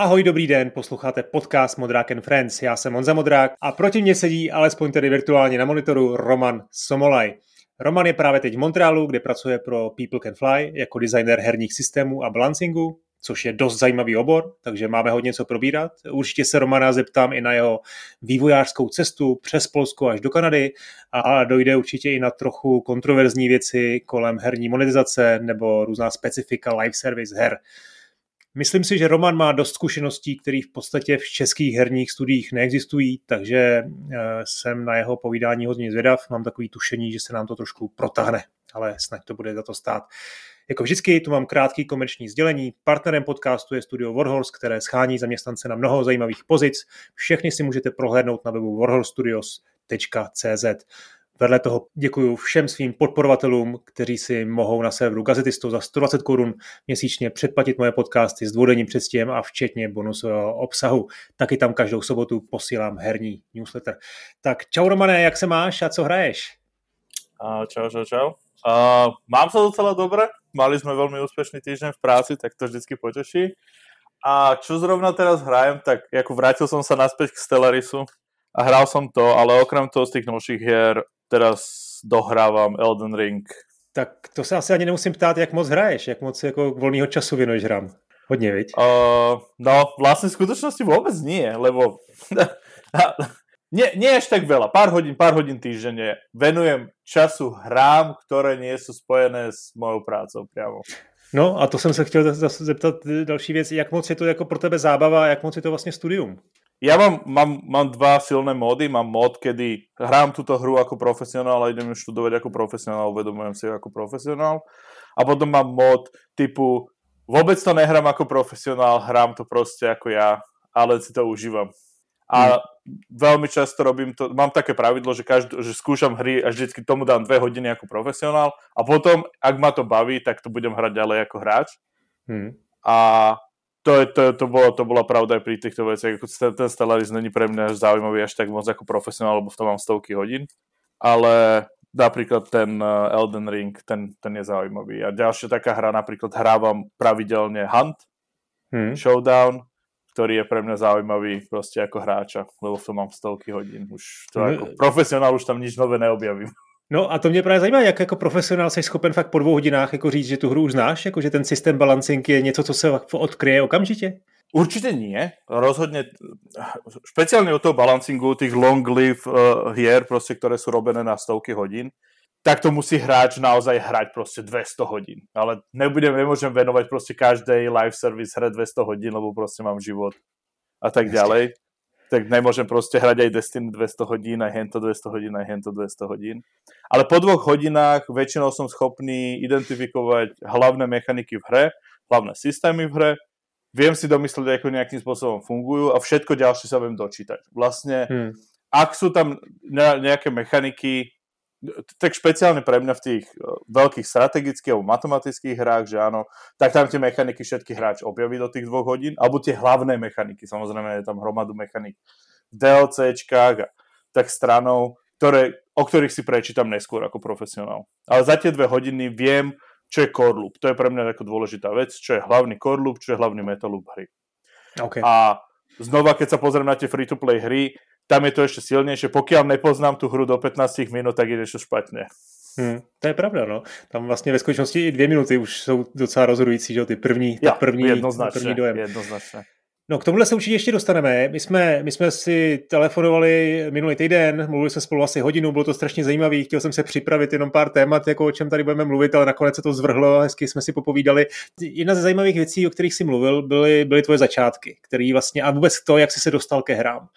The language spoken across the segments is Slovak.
Ahoj, dobrý den, posloucháte podcast Modrák and Friends. Já jsem Monza Modrák a proti mně sedí, alespoň tedy virtuálně na monitoru, Roman Somolaj. Roman je právě teď v Montrealu, kde pracuje pro People Can Fly jako designer herních systémů a balancingu, což je dost zajímavý obor, takže máme hodně co probírat. Určitě se Romana zeptám i na jeho vývojářskou cestu přes Polsko až do Kanady a dojde určitě i na trochu kontroverzní věci kolem herní monetizace nebo různá specifika live service her. Myslím si, že Roman má dost zkušeností, které v podstatě v českých herních studiích neexistují, takže eh, jsem na jeho povídání hodně zvědav. Mám takový tušení, že se nám to trošku protáhne, ale snad to bude za to stát. Jako vždycky, tu mám krátký komerční sdělení. Partnerem podcastu je studio Warhorse, které schání zaměstnance na mnoho zajímavých pozic. Všechny si můžete prohlédnout na webu warhorstudios.cz. Vedle toho děkuji všem svým podporovatelům, kteří si mohou na serveru Gazetisto za 120 korun měsíčně předplatit moje podcasty s dvoudenním předstihem a včetně bonusového obsahu. Taky tam každou sobotu posílám herní newsletter. Tak čau Romane, jak se máš a co hraješ? Uh, čau, čau, čau. Uh, mám sa docela dobre, mali sme veľmi úspešný týždeň v práci, tak to vždycky poteší. A čo zrovna teraz hrajem, tak ako vrátil som sa naspäť k Stellarisu a hral som to, ale okrem toho z tých novších hier teraz dohrávam Elden Ring. Tak to se asi ani nemusím ptát, jak moc hraješ, jak moc jako volného času věnuješ hrám. Hodně, viď? Uh, no, vlastne v skutočnosti vôbec nie, lebo nie, nie až tak veľa. Pár hodín, pár hodín týždenne venujem času hrám, ktoré nie sú spojené s mojou prácou priamo. No a to jsem se chtěl zase zeptat další věc, jak moc je to jako pro tebe zábava a jak moc je to vlastně studium? Ja mám, mám, mám dva silné módy. Mám mód, kedy hrám túto hru ako profesionál a idem ju študovať ako profesionál, uvedomujem si ako profesionál. A potom mám mód typu vôbec to nehrám ako profesionál, hrám to proste ako ja, ale si to užívam. A hmm. veľmi často robím to, mám také pravidlo, že, každý, že skúšam hry a vždycky tomu dám dve hodiny ako profesionál a potom, ak ma to baví, tak to budem hrať ďalej ako hráč. Hmm. A to, je, to, to, bolo, to bola pravda aj pri týchto veciach. Ten, ten Stellaris není pre mňa zaujímavý až tak moc ako profesionál, lebo v tom mám stovky hodín. Ale napríklad ten uh, Elden Ring, ten, ten je zaujímavý. A ďalšia taká hra, napríklad hrávam pravidelne Hunt, hmm. Showdown, ktorý je pre mňa zaujímavý proste ako hráča, lebo v tom mám stovky hodín. Už to hmm. ako profesionál už tam nič nové neobjavím. No a to mě právě zajímá, jak jako profesionál jsi schopen fakt po dvou hodinách jako říct, že tu hru už znáš, jako že ten systém balancing je něco, co se odkryje okamžitě? Určite nie. Rozhodne, špeciálne u toho balancingu, tých long live uh, hier, proste, ktoré sú robené na stovky hodín, tak to musí hráč naozaj hrať proste 200 hodín. Ale nebudem, nemôžem venovať proste každej live service hre 200 hodín, lebo proste mám život a tak ďalej tak nemôžem proste hrať aj Destiny 200 hodín, aj hento 200 hodín, aj hento 200 hodín. Ale po dvoch hodinách väčšinou som schopný identifikovať hlavné mechaniky v hre, hlavné systémy v hre, viem si domyslieť, ako nejakým spôsobom fungujú a všetko ďalšie sa viem dočítať. Vlastne, hmm. ak sú tam nejaké mechaniky, tak špeciálne pre mňa v tých eh, veľkých strategických alebo matematických hrách, že áno, tak tam tie mechaniky všetky hráč objaví do tých dvoch hodín, alebo tie hlavné mechaniky, samozrejme je tam hromadu mechanik v DLCčkách a tak stranou, ktoré, o ktorých si prečítam neskôr ako profesionál. Ale za tie dve hodiny viem, čo je core loop. To je pre mňa ako dôležitá vec, čo je hlavný core loop, čo je hlavný meta loop hry. Okay. A znova, keď sa pozriem na tie free-to-play hry, tam je to ešte silnejšie. Pokiaľ nepoznám tú hru do 15 minút, tak je niečo špatně. Hmm, to je pravda, no. Tam vlastně ve skutečnosti i dvě minuty už jsou docela rozhodující, že ty první, ja, první, jednoznačně, první dojem. Jednoznačně. No k tomuhle se určitě ještě dostaneme. My jsme, my jsme si telefonovali minulý týden, mluvili jsme spolu asi hodinu, bylo to strašně zajímavé, chtěl jsem se připravit jenom pár témat, jako o čem tady budeme mluvit, ale nakonec se to zvrhlo, hezky jsme si popovídali. Jedna ze zajímavých věcí, o kterých si mluvil, byly, byly tvoje začátky, který vlastně, a vůbec to, jak jsi se dostal ke hrám.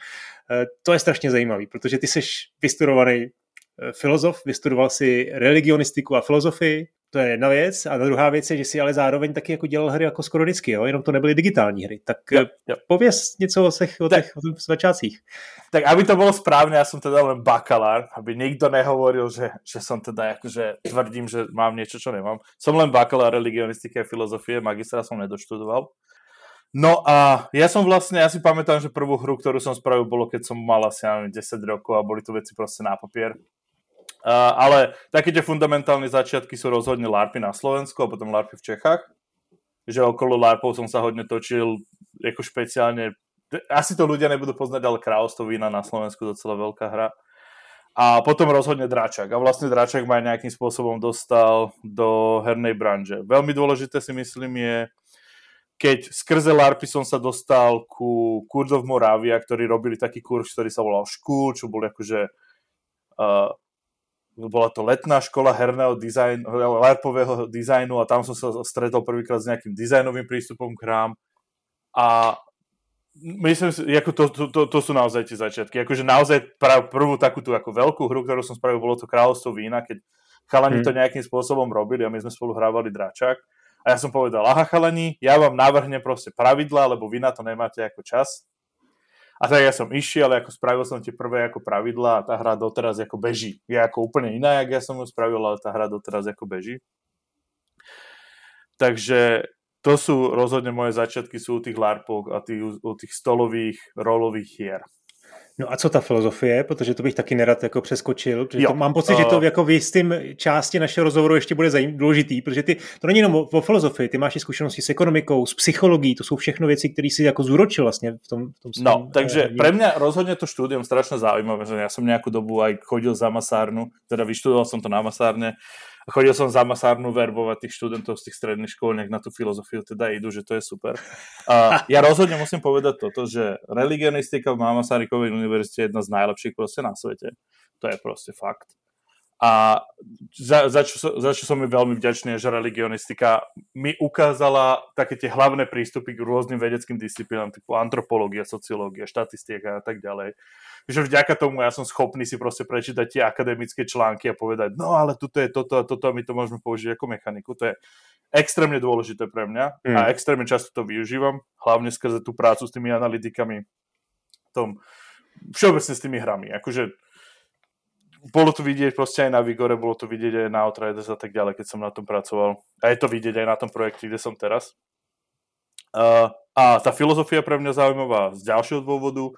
Eh, to je strašně zajímavý, protože ty jsi vystudovaný eh, filozof, vystudoval si religionistiku a filozofii, to je jedna věc. A druhá věc je, že si ale zároveň taky jako dělal hry jako skoro vždycky, jo? jenom to nebyly digitální hry. Tak jo, jo. pověz něco o těch, o těch začátcích. Tak aby to bylo správně, já jsem teda len bakalár, aby nikdo nehovoril, že, že som teda jakože tvrdím, že mám něco, čo nemám. Som len bakalár religionistiky a filozofie, magistra som nedoštudoval. No a ja som vlastne, ja si pamätám, že prvú hru, ktorú som spravil, bolo keď som mal asi 10 rokov a boli to veci proste na papier. Uh, ale také tie fundamentálne začiatky sú rozhodne LARPy na Slovensku a potom LARPy v Čechách. že okolo LARPov som sa hodne točil ako špeciálne, asi to ľudia nebudú poznať, ale Kráľovstvo vína na Slovensku docela veľká hra. A potom rozhodne Dračak. A vlastne Dračak ma nejakým spôsobom dostal do hernej branže. Veľmi dôležité si myslím je, keď skrze LARPy som sa dostal ku Kurz of Moravia, ktorí robili taký kurz, ktorý sa volal Škúl, čo bol akože uh, bola to letná škola herného dizajnu, LARPového dizajnu a tam som sa stretol prvýkrát s nejakým dizajnovým prístupom k hrám a myslím si, ako to, to, to, to sú naozaj tie začiatky. Akože naozaj prav, prvú takú tú ako veľkú hru, ktorú som spravil, bolo to Kráľovstvo vína, keď chalani hmm. to nejakým spôsobom robili a my sme spolu hrávali dračák. A ja som povedal, aha chalani, ja vám navrhnem proste pravidla, lebo vy na to nemáte ako čas. A tak ja som išiel, ako spravil som tie prvé ako pravidla a tá hra doteraz ako beží. Je ako úplne iná, jak ja som ju spravil, ale tá hra doteraz ako beží. Takže to sú rozhodne moje začiatky sú u tých LARPov a tých, u tých stolových rolových hier. No a co ta filozofie, protože to bych taky nerad jako přeskočil, protože to mám pocit, uh, že to jako v jistým části našeho rozhovoru ještě bude zajím, důležitý, protože ty, to není jenom o, o filozofii, ty máš i zkušenosti s ekonomikou, s psychologií, to jsou všechno věci, které si jako zúročil vlastně v tom, v tom svým, No, takže uh, pre mňa rozhodne to štúdium strašne zaujímavé, že ja som nejakú dobu aj chodil za masárnu, teda vyštudoval som to na masárne, chodil som za masárnu verbovať tých študentov z tých stredných škôl, nech na tú filozofiu teda idú, že to je super. A ja rozhodne musím povedať toto, že religionistika v Masarykovej univerzite je jedna z najlepších proste na svete. To je proste fakt. A za, za, čo, za čo som mi veľmi vďačný, že religionistika mi ukázala také tie hlavné prístupy k rôznym vedeckým disciplínám, typu antropológia, sociológia, štatistika a tak ďalej že vďaka tomu ja som schopný si proste prečítať tie akademické články a povedať, no ale tuto je toto a toto a my to môžeme použiť ako mechaniku. To je extrémne dôležité pre mňa mm. a extrémne často to využívam, hlavne skrze tú prácu s tými analytikami, tom, všeobecne s tými hrami. Akože bolo to vidieť proste aj na Vigore, bolo to vidieť aj na Outriders a tak ďalej, keď som na tom pracoval. A je to vidieť aj na tom projekte, kde som teraz. Uh, a tá filozofia pre mňa zaujímavá z ďalšieho dôvodu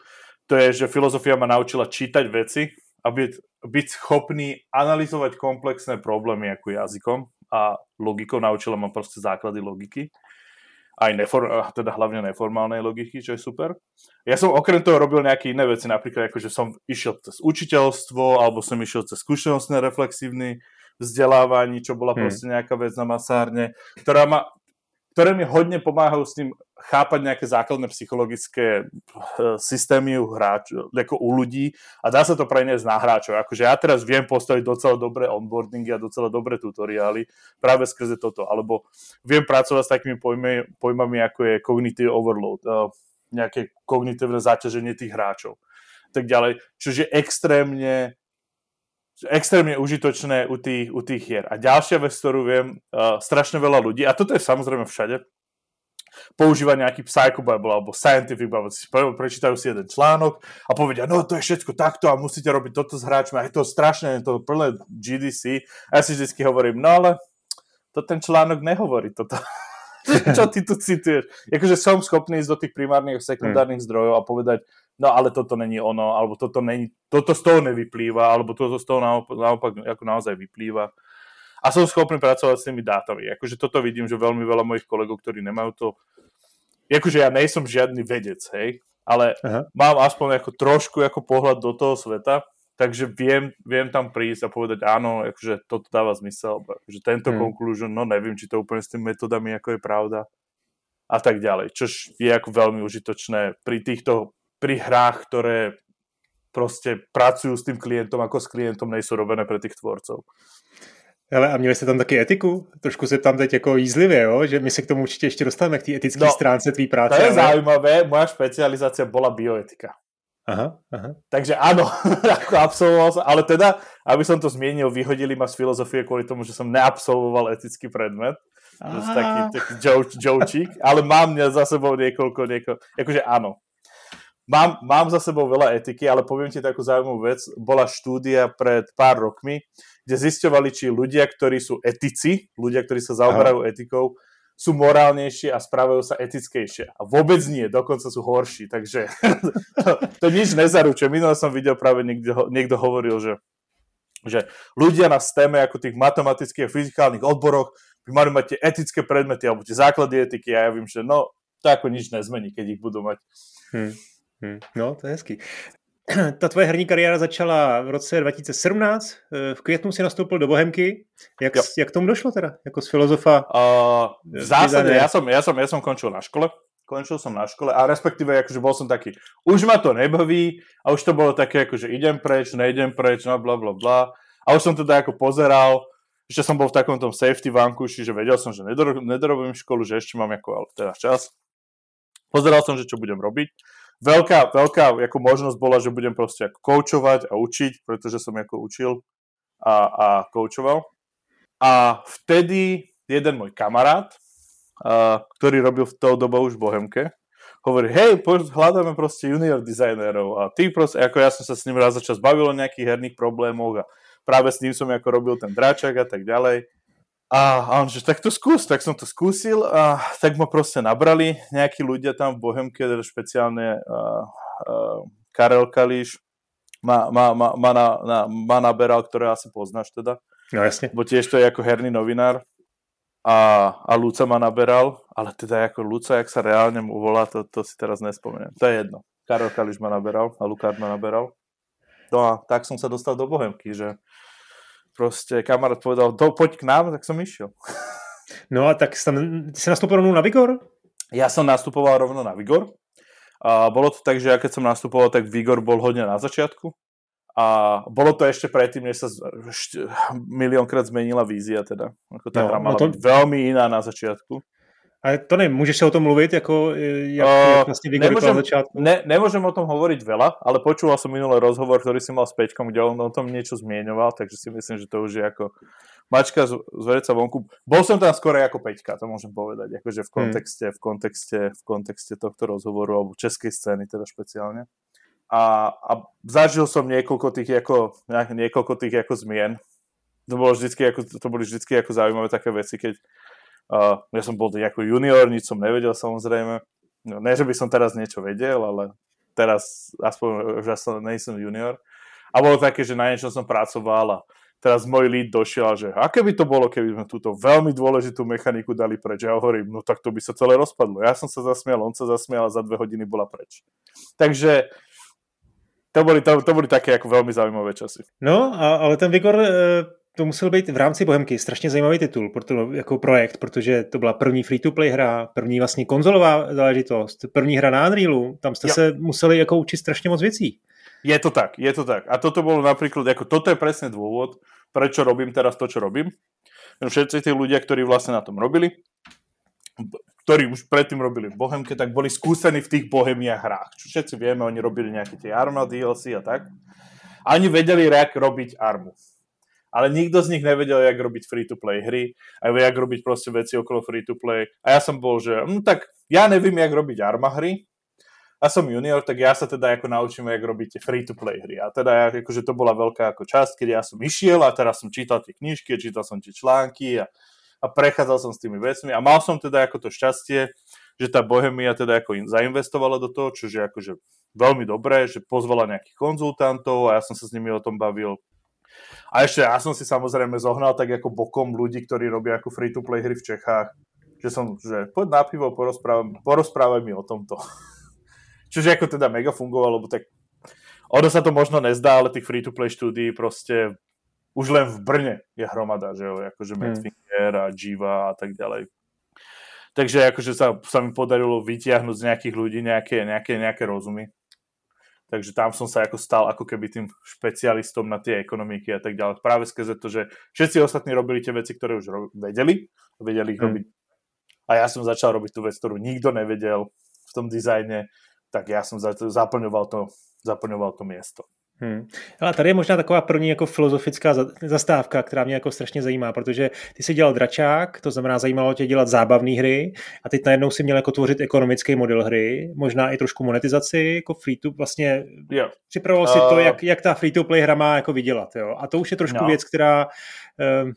to je, že filozofia ma naučila čítať veci a byť, byť schopný analyzovať komplexné problémy ako jazykom a logikou. Naučila ma proste základy logiky aj nefor, teda hlavne neformálnej logiky, čo je super. Ja som okrem toho robil nejaké iné veci, napríklad ako, že som išiel cez učiteľstvo, alebo som išiel cez skúsenostné reflexívny vzdelávanie, čo bola hmm. proste nejaká vec na masárne, ktorá ma ktoré mi hodne pomáhajú s tým chápať nejaké základné psychologické eh, systémy u hráčov, ako u ľudí a dá sa to preniesť na hráčov. Akože ja teraz viem postaviť docela dobré onboardingy a docela dobré tutoriály práve skrze toto. Alebo viem pracovať s takými pojmy, pojmami, ako je cognitive overload, eh, nejaké kognitívne zaťaženie tých hráčov. Tak ďalej. Čiže extrémne extrémne užitočné u tých, u tých hier. A ďalšia vec, ktorú viem, uh, strašne veľa ľudí, a toto je samozrejme všade, používa nejaký psychobabble alebo scientific bubble. Prečítajú si jeden článok a povedia, no to je všetko takto a musíte robiť toto s hráčmi a je to strašné, je to plné GDC. A ja si vždy hovorím, no ale to ten článok nehovorí toto. Čo ty tu cituješ? Jakože som schopný ísť do tých primárnych a sekundárnych hmm. zdrojov a povedať, no ale toto není ono, alebo toto, není, toto z toho nevyplýva, alebo toto z toho naopak, naopak ako naozaj vyplýva. A som schopný pracovať s tými dátami. Akože toto vidím, že veľmi veľa mojich kolegov, ktorí nemajú to... Akože ja nejsem žiadny vedec, hej, ale Aha. mám aspoň ako trošku ako pohľad do toho sveta, takže viem, viem tam prísť a povedať áno, akože toto dáva zmysel, že tento hmm. conclusion, no neviem, či to úplne s tými metodami ako je pravda a tak ďalej, čož je ako veľmi užitočné pri týchto pri hrách, ktoré proste pracujú s tým klientom, ako s klientom nejsou robené pre tých tvorcov. Ale a měli jste tam taky etiku? Trošku se tam teď jako jízlivě, jo? že my se k tomu určitě ještě dostaneme, k té etické no, stránce tvý práce. To je ale... zaujímavé, moja špecializácia bola bioetika. Aha, aha. Takže áno, ako absolvoval som, ale teda, aby som to zmienil, vyhodili ma z filozofie kvôli tomu, že som neabsolvoval etický predmet. Taký, taký jočík, ale mám za sebou niekoľko, niekoľko, akože áno, Mám, mám za sebou veľa etiky, ale poviem ti takú zaujímavú vec. Bola štúdia pred pár rokmi, kde zisťovali, či ľudia, ktorí sú etici, ľudia, ktorí sa zaoberajú Aha. etikou, sú morálnejšie a správajú sa etickejšie. A vôbec nie, dokonca sú horší. Takže to, to nič nezaručuje. Minule som videl práve niekto, niekto hovoril, že, že ľudia na STEMe, ako tých matematických a fyzikálnych odboroch, by mali mať tie etické predmety alebo tie základy etiky a ja vím, že no, to ako nič nezmení, keď ich budú mať. Hmm. Hmm. No, to je hezký. Ta tvoje herní kariéra začala v roce 2017. V květnu si nastoupil do Bohemky. Jak, jak tomu došlo teda? Jako z filozofa? Uh, v zásade, ja som, ja, som, ja som končil na škole. Končil som na škole a respektíve akože bol som taký, už ma to nebaví a už to bolo také, akože idem preč, nejdem preč, no bla bla bla. A už som teda ako pozeral, ešte som bol v takom tom safety vankuši, že vedel som, že nedorobím školu, že ešte mám ako, ale teda čas. Pozeral som, že čo budem robiť veľká, veľká ako možnosť bola, že budem proste ako koučovať a učiť, pretože som ako učil a, a koučoval. A vtedy jeden môj kamarát, a, ktorý robil v tou dobu už v Bohemke, hovorí, hej, hľadáme proste junior dizajnérov a ty proste, ako ja som sa s ním raz za čas bavil o nejakých herných problémoch a práve s ním som ako robil ten dráčak a tak ďalej. A, a on, že tak to skús, tak som to skúsil a tak ma proste nabrali nejakí ľudia tam v Bohemke, teda špeciálne uh, uh, Karel Kališ ma, ma, ma, ma, na, na, ma naberal, ktoré asi poznáš teda. No jasne. Bo tiež to je ako herný novinár. A, a Luca ma naberal, ale teda ako Luca, jak sa reálne mu volá, to, to si teraz nespomeniem. To je jedno. Karel Kališ ma naberal a Lukár ma naberal. No a tak som sa dostal do Bohemky, že proste kamarát povedal, do, poď k nám, tak som išiel. No a tak tam, si nastupoval rovno na Vigor? Ja som nastupoval rovno na Vigor. A bolo to tak, že ja keď som nastupoval, tak Vigor bol hodne na začiatku. A bolo to ešte predtým, než sa miliónkrát zmenila vízia teda. Ako tá no, hra no mala no to... veľmi iná na začiatku. Ale to ne, můžeš sa o tom mluvit, ako e, jak, uh, jak vlastne nemôžem, na začiatku? Ne, nemôžem o tom hovoriť veľa, ale počúval som minulý rozhovor, ktorý si mal s Peťkom, kde on o tom niečo zmieňoval, takže si myslím, že to už je ako mačka z, z vonku. Bol som tam skoro ako Peťka, to môžem povedať, akože v kontexte, hmm. v kontexte, v kontexte tohto rozhovoru, alebo českej scény teda špeciálne. A, a zažil som niekoľko tých ako, niekoľko tých ako zmien. To, bolo vždycky, ako, to boli vždycky ako zaujímavé také veci, keď Uh, ja som bol ako junior, nič som nevedel samozrejme. No, ne, že by som teraz niečo vedel, ale teraz aspoň, že som, nejsem junior. A bolo také, že na niečom som pracoval a teraz môj lead došiel, že aké by to bolo, keby sme túto veľmi dôležitú mechaniku dali preč. Ja hovorím, no tak to by sa celé rozpadlo. Ja som sa zasmial, on sa zasmial a za dve hodiny bola preč. Takže to boli, to, to boli také ako veľmi zaujímavé časy. No, ale ten Vigor e, to musel být v rámci Bohemky strašně zajímavý titul proto, jako projekt, protože to byla první free-to-play hra, první vlastně konzolová záležitost, první hra na Unrealu, tam jste jo. se museli jako učit strašně moc věcí. Je to tak, je to tak. A toto bolo napríklad, ako toto je presne dôvod, prečo robím teraz to, čo robím. Všetci tí ľudia, ktorí vlastne na tom robili, ktorí už predtým robili v Bohemke, tak boli skúsení v tých Bohemiach hrách. Čo všetci vieme, oni robili nejaké tie Arma DLC a tak. A oni vedeli, jak robiť Armu ale nikto z nich nevedel, jak robiť free-to-play hry a jak robiť proste veci okolo free-to-play. A ja som bol, že hm, tak ja nevím, jak robiť arma hry, a som junior, tak ja sa teda ako naučím, jak robíte free-to-play hry. A teda akože to bola veľká ako časť, keď ja som išiel a teraz som čítal tie knižky, čítal som tie články a, a prechádzal som s tými vecmi a mal som teda ako to šťastie, že tá Bohemia teda ako zainvestovala do toho, čo je akože veľmi dobré, že pozvala nejakých konzultantov a ja som sa s nimi o tom bavil a ešte ja som si samozrejme zohnal tak ako bokom ľudí, ktorí robia ako free-to-play hry v Čechách, že som, že poď na pivo, porozprávaj, porozprávaj mi o tomto. Čože ako teda mega fungovalo, lebo tak ono sa to možno nezdá, ale tých free-to-play štúdií proste už len v Brne je hromada, že jo, akože Madfinger hmm. a Jiva a tak ďalej. Takže akože sa, sa mi podarilo vytiahnuť z nejakých ľudí nejaké, nejaké, nejaké rozumy takže tam som sa ako stal ako keby tým špecialistom na tie ekonomiky a tak ďalej. Práve skrze to, že všetci ostatní robili tie veci, ktoré už ro- vedeli, vedeli ich hmm. robiť. A ja som začal robiť tú vec, ktorú nikto nevedel v tom dizajne, tak ja som zaplňoval to, zaplňoval to miesto. Hmm. Ale tady je možná taková první jako filozofická zastávka, která mě jako strašně zajímá, protože ty si dělal dračák, to znamená zajímalo tě dělat zábavné hry a teď najednou si měl jako tvořit ekonomický model hry, možná i trošku monetizaci, jako free to, vlastně jo. připravoval si uh... to, jak, jak ta free to play hra má jako vydělat, jo. A to už je trošku no. věc, která, um,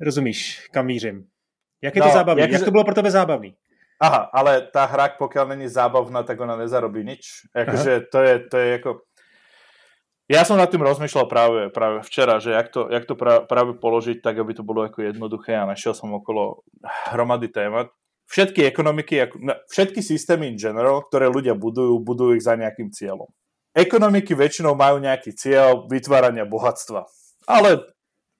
rozumíš, kam mířím. Jak je no, to zábavný? Jak, jak to bylo pro tebe zábavný? Aha, ale tá hra, pokiaľ není zábavná, tak ona nezarobí nič. Akože to je, to je ako Ja som nad tým rozmýšľal práve, práve včera, že jak to, jak to práve položiť tak, aby to bolo ako jednoduché a našiel som okolo hromady témat. Všetky ekonomiky, všetky systémy in general, ktoré ľudia budujú, budujú ich za nejakým cieľom. Ekonomiky väčšinou majú nejaký cieľ vytvárania bohatstva. Ale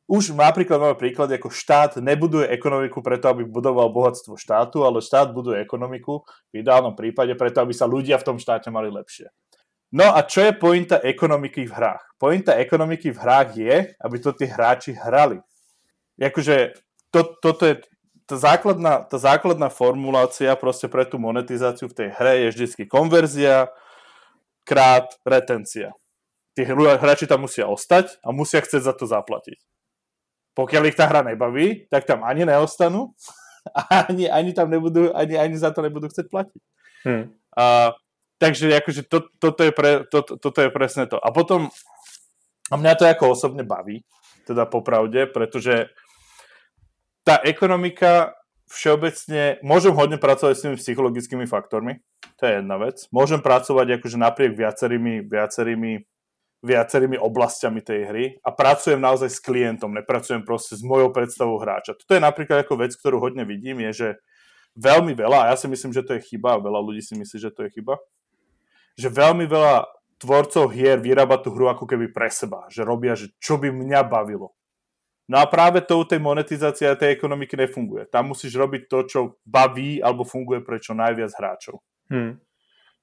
už napríklad máme príklad, ako štát nebuduje ekonomiku preto, aby budoval bohatstvo štátu, ale štát buduje ekonomiku v ideálnom prípade preto, aby sa ľudia v tom štáte mali lepšie. No a čo je pointa ekonomiky v hrách? Pointa ekonomiky v hrách je, aby to tí hráči hrali. Jakože to, toto je tá základná, tá základná formulácia proste pre tú monetizáciu v tej hre je vždy konverzia krát retencia. Tí hráči tam musia ostať a musia chcieť za to zaplatiť. Pokiaľ ich tá hra nebaví, tak tam ani neostanú a ani, ani tam nebudú, ani, ani za to nebudú chcieť platiť. Hmm. A Takže akože to, toto, je pre, to, toto je presne to. A potom, a mňa to ako osobne baví, teda popravde, pretože tá ekonomika všeobecne, môžem hodne pracovať s tými psychologickými faktormi, to je jedna vec. Môžem pracovať akože napriek viacerými, viacerými, viacerými oblastiami tej hry a pracujem naozaj s klientom, nepracujem proste s mojou predstavou hráča. Toto je napríklad ako vec, ktorú hodne vidím, je, že veľmi veľa, a ja si myslím, že to je chyba, a veľa ľudí si myslí, že to je chyba, že veľmi veľa tvorcov hier vyrába tú hru ako keby pre seba, že robia, že čo by mňa bavilo. No a práve to u tej monetizácie a tej ekonomiky nefunguje. Tam musíš robiť to, čo baví alebo funguje pre čo najviac hráčov. Hmm.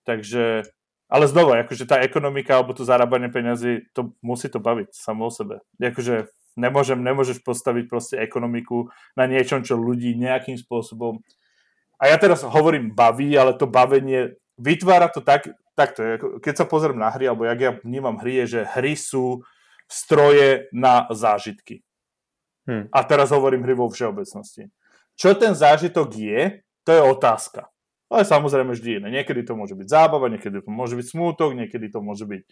Takže, ale znova, akože tá ekonomika alebo to zarábanie peniazy, to musí to baviť samo o sebe. Akože nemôžem, nemôžeš postaviť proste ekonomiku na niečom, čo ľudí nejakým spôsobom a ja teraz hovorím baví, ale to bavenie vytvára to tak, takto, keď sa pozriem na hry, alebo jak ja vnímam hry, je, že hry sú stroje na zážitky. Hmm. A teraz hovorím hry vo všeobecnosti. Čo ten zážitok je, to je otázka. Ale samozrejme vždy iné. Niekedy to môže byť zábava, niekedy to môže byť smútok, niekedy to môže byť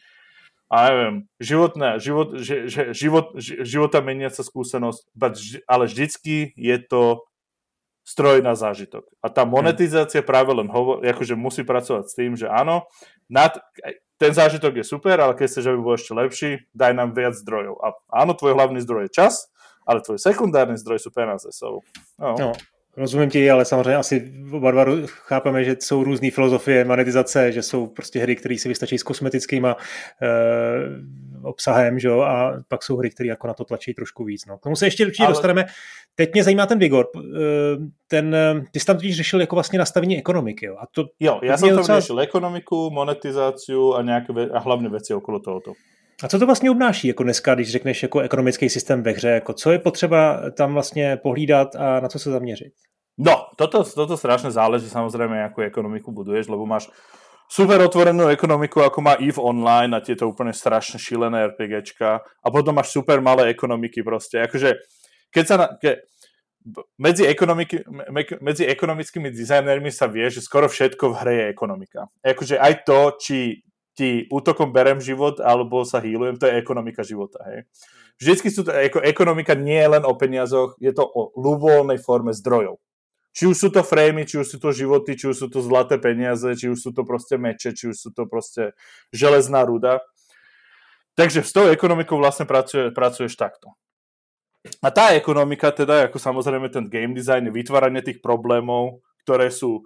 a neviem, životná, život, že, že, život, života meniaca skúsenosť, ale vždycky je to stroj na zážitok. A tá monetizácia práve len hovor, akože musí pracovať s tým, že áno, nad, ten zážitok je super, ale keď chceš, aby bol ešte lepší, daj nám viac zdrojov. A áno, tvoj hlavný zdroj je čas, ale tvoj sekundárny zdroj sú peniaze. So, no. No, rozumím ti, ale samozřejmě asi oba dva chápeme, že jsou různé filozofie monetizace, že jsou prostě hry, které si vystačí s kosmetickýma e, obsahem, že jo, a pak jsou hry, které jako na to tlačí trošku víc. No. K tomu se ještě určitě ale... dostaneme. Teď mě zajímá ten Vigor. Eh, ten, eh, ty jsi tam totiž řešil jako vlastně nastavení ekonomiky. Jo, a to, jo já jsem tam docela... řešil ekonomiku, monetizaci a nějaké ve- a hlavně věci okolo tohoto. A co to vlastně obnáší jako dneska, když řekneš jako ekonomický systém ve hře? Jako co je potřeba tam vlastně pohlídat a na co se zaměřit? No, toto, toto strašne záleží samozrejme, akú ekonomiku buduješ, lebo máš super otvorenú ekonomiku, ako má EVE Online a tieto úplne strašne šilené RPGčka a potom máš super malé ekonomiky proste. Akože, keď sa na, ke, medzi, me, medzi ekonomickými dizajnermi sa vie, že skoro všetko v hre je ekonomika. Akože aj to, či ti útokom berem život alebo sa hýlujem, to je ekonomika života. Hej. Vždycky sú to, ako ekonomika nie je len o peniazoch, je to o ľubovoľnej forme zdrojov či už sú to framey, či už sú to životy, či už sú to zlaté peniaze, či už sú to proste meče, či už sú to proste železná ruda. Takže s tou ekonomikou vlastne pracuje, pracuješ takto. A tá ekonomika teda, ako samozrejme ten game design, vytváranie tých problémov, ktoré sú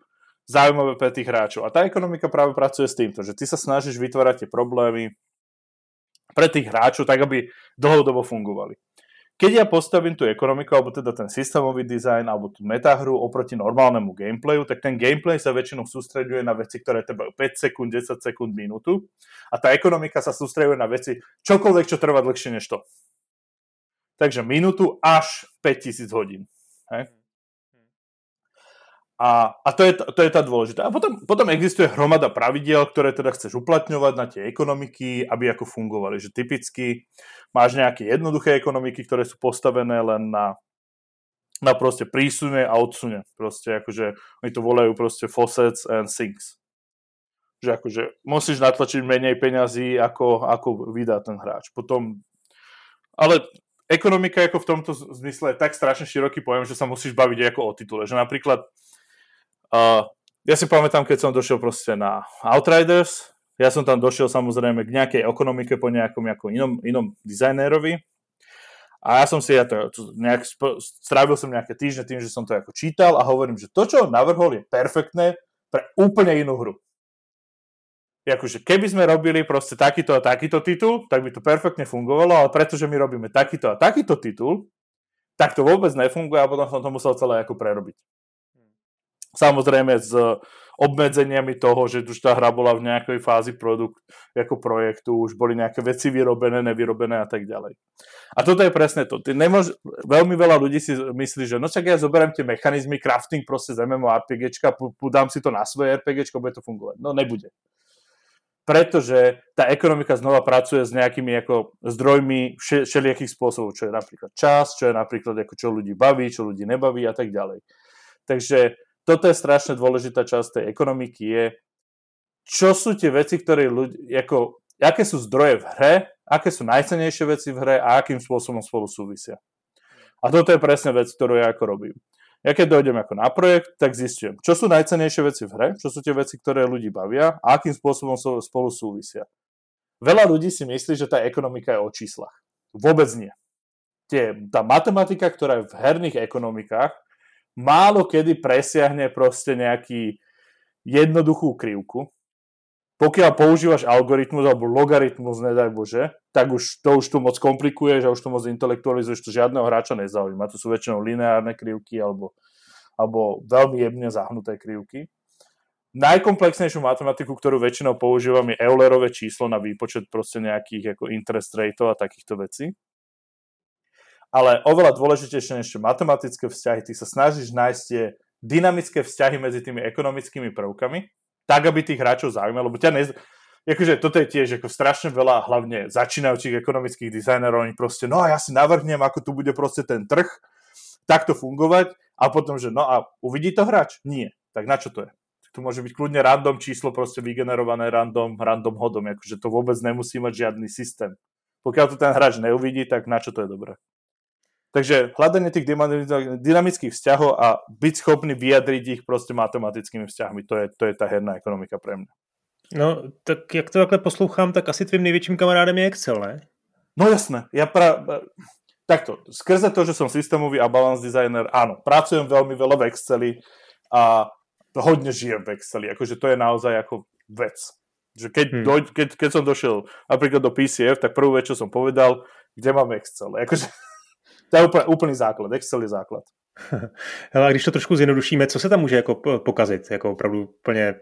zaujímavé pre tých hráčov. A tá ekonomika práve pracuje s týmto, že ty sa snažíš vytvárať tie problémy pre tých hráčov tak, aby dlhodobo fungovali keď ja postavím tú ekonomiku, alebo teda ten systémový dizajn, alebo tú metahru oproti normálnemu gameplayu, tak ten gameplay sa väčšinou sústreďuje na veci, ktoré trvajú 5 sekúnd, 10 sekúnd, minútu. A tá ekonomika sa sústreďuje na veci, čokoľvek, čo trvá dlhšie než to. Takže minútu až 5000 hodín. Hej? A, a to, je, to je tá dôležitá. A potom, potom existuje hromada pravidiel, ktoré teda chceš uplatňovať na tie ekonomiky, aby ako fungovali. Že typicky máš nejaké jednoduché ekonomiky, ktoré sú postavené len na, na proste prísune a odsune. Proste akože, oni to volajú proste faucets and sinks. Že akože musíš natlačiť menej peňazí, ako, ako vydá ten hráč. Potom, ale ekonomika ako v tomto zmysle je tak strašne široký pojem, že sa musíš baviť ako o titule. Že napríklad Ja si pamätám, keď som došiel proste na Outriders, Ja som tam došiel samozrejme k nejakej ekonomike po nejakom, nejakom inom, inom dizajnérovi a ja som si, ja to, to nejak, strávil som nejaké týždne tým, že som to ako čítal a hovorím, že to, čo on navrhol, je perfektné pre úplne inú hru. Akože keby sme robili proste takýto a takýto titul, tak by to perfektne fungovalo, ale pretože my robíme takýto a takýto titul, tak to vôbec nefunguje a potom som to musel celé ako prerobiť. Samozrejme s obmedzeniami toho, že už tá hra bola v nejakej fázi produkt, ako projektu, už boli nejaké veci vyrobené, nevyrobené a tak ďalej. A toto je presne to. Ty nemôž... Veľmi veľa ľudí si myslí, že no čak ja zoberiem tie mechanizmy, crafting proste z MMORPGčka, dám si to na svoje RPGčko, bude to fungovať. No nebude. Pretože tá ekonomika znova pracuje s nejakými ako zdrojmi všelijakých spôsobov, čo je napríklad čas, čo je napríklad ako čo ľudí baví, čo ľudí nebaví a tak ďalej. Takže toto je strašne dôležitá časť tej ekonomiky, je, čo sú tie veci, ktoré ľudí, ako, aké sú zdroje v hre, aké sú najcenejšie veci v hre a akým spôsobom spolu súvisia. A toto je presne vec, ktorú ja ako robím. Ja keď dojdem ako na projekt, tak zistujem, čo sú najcenejšie veci v hre, čo sú tie veci, ktoré ľudí bavia a akým spôsobom spolu súvisia. Veľa ľudí si myslí, že tá ekonomika je o číslach. Vôbec nie. Tie, tá matematika, ktorá je v herných ekonomikách, málo kedy presiahne proste nejaký jednoduchú krivku. Pokiaľ používaš algoritmus alebo logaritmus, nedaj Bože, tak už to už tu moc komplikuješ a už to moc intelektualizuješ, to žiadneho hráča nezaujíma. To sú väčšinou lineárne krivky alebo, alebo veľmi jemne zahnuté krivky. Najkomplexnejšiu matematiku, ktorú väčšinou používam, je Eulerové číslo na výpočet proste nejakých ako interest rateov a takýchto vecí ale oveľa dôležitejšie než matematické vzťahy, ty sa snažíš nájsť tie dynamické vzťahy medzi tými ekonomickými prvkami, tak, aby tých hráčov zaujímalo, lebo ťa nez... Akože toto je tiež ako strašne veľa, hlavne začínajúcich ekonomických dizajnerov, oni proste, no a ja si navrhnem, ako tu bude proste ten trh, takto fungovať a potom, že no a uvidí to hráč? Nie. Tak na čo to je? Tu môže byť kľudne random číslo, proste vygenerované random, random hodom, akože to vôbec nemusí mať žiadny systém. Pokiaľ to ten hráč neuvidí, tak na čo to je dobré? Takže hľadanie tých dynamických vzťahov a byť schopný vyjadriť ich proste matematickými vzťahmi, to je, to je tá herná ekonomika pre mňa. No, tak jak to takhle poslouchám, tak asi tvým největším kamarádem je Excel, ne? No jasné, ja pra... Takto, skrze to, že som systémový a balance designer, áno, pracujem veľmi veľa v Exceli a hodne žijem v Exceli, akože to je naozaj ako vec. Že keď, hmm. doj, keď, keď som došiel napríklad do PCF, tak prvú vec, čo som povedal, kde mám Excel. Akože to je úplný, úplný základ, Excel je základ. Hele, a když to trošku zjednodušíme, co se tam může jako pokazit, jako opravdu úplně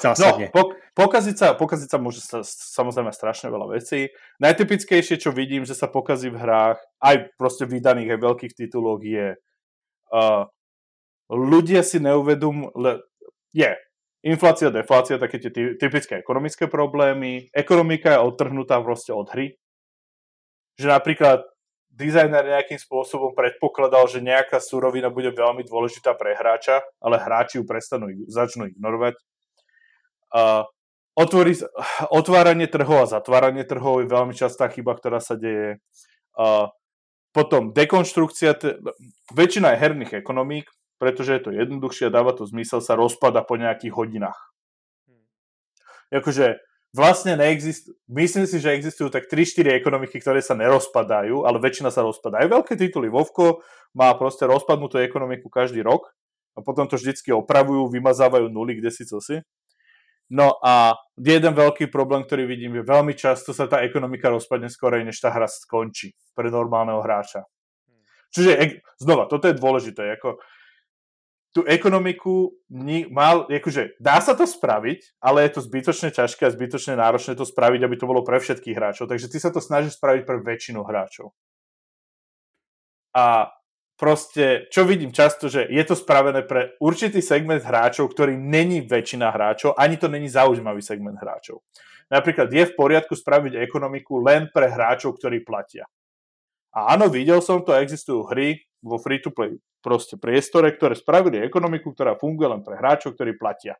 zásadne? No, pokaziť sa, pokaziť sa môže sa, samozrejme strašne veľa vecí. Najtypickejšie, čo vidím, že sa pokazí v hrách, aj proste vydaných aj veľkých tituloch je uh, ľudia si neuvedom, le, je inflácia, deflácia, také tie typické ekonomické problémy. Ekonomika je odtrhnutá proste od hry. Že napríklad dizajner nejakým spôsobom predpokladal, že nejaká surovina bude veľmi dôležitá pre hráča, ale hráči ju prestanú, začnú ignorovať. Uh, otvorí, otváranie trhov a zatváranie trhov je veľmi častá chyba, ktorá sa deje. Uh, potom dekonštrukcia, t- väčšina je herných ekonomík, pretože je to jednoduchšie a dáva to zmysel, sa rozpada po nejakých hodinách. Akože vlastne neexistujú, myslím si, že existujú tak 3-4 ekonomiky, ktoré sa nerozpadajú, ale väčšina sa rozpadajú. Veľké tituly Vovko má proste rozpadnutú ekonomiku každý rok a potom to vždycky opravujú, vymazávajú nuly, kde si co si. No a jeden veľký problém, ktorý vidím, je veľmi často sa tá ekonomika rozpadne skorej, než tá hra skončí pre normálneho hráča. Čiže znova, toto je dôležité. Ako, tú ekonomiku mal, akože dá sa to spraviť, ale je to zbytočne ťažké a zbytočne náročné to spraviť, aby to bolo pre všetkých hráčov. Takže ty sa to snažíš spraviť pre väčšinu hráčov. A proste, čo vidím často, že je to spravené pre určitý segment hráčov, ktorý není väčšina hráčov, ani to není zaujímavý segment hráčov. Napríklad je v poriadku spraviť ekonomiku len pre hráčov, ktorí platia. A áno, videl som to, existujú hry vo free-to-play proste priestore, ktoré spravili ekonomiku, ktorá funguje len pre hráčov, ktorí platia.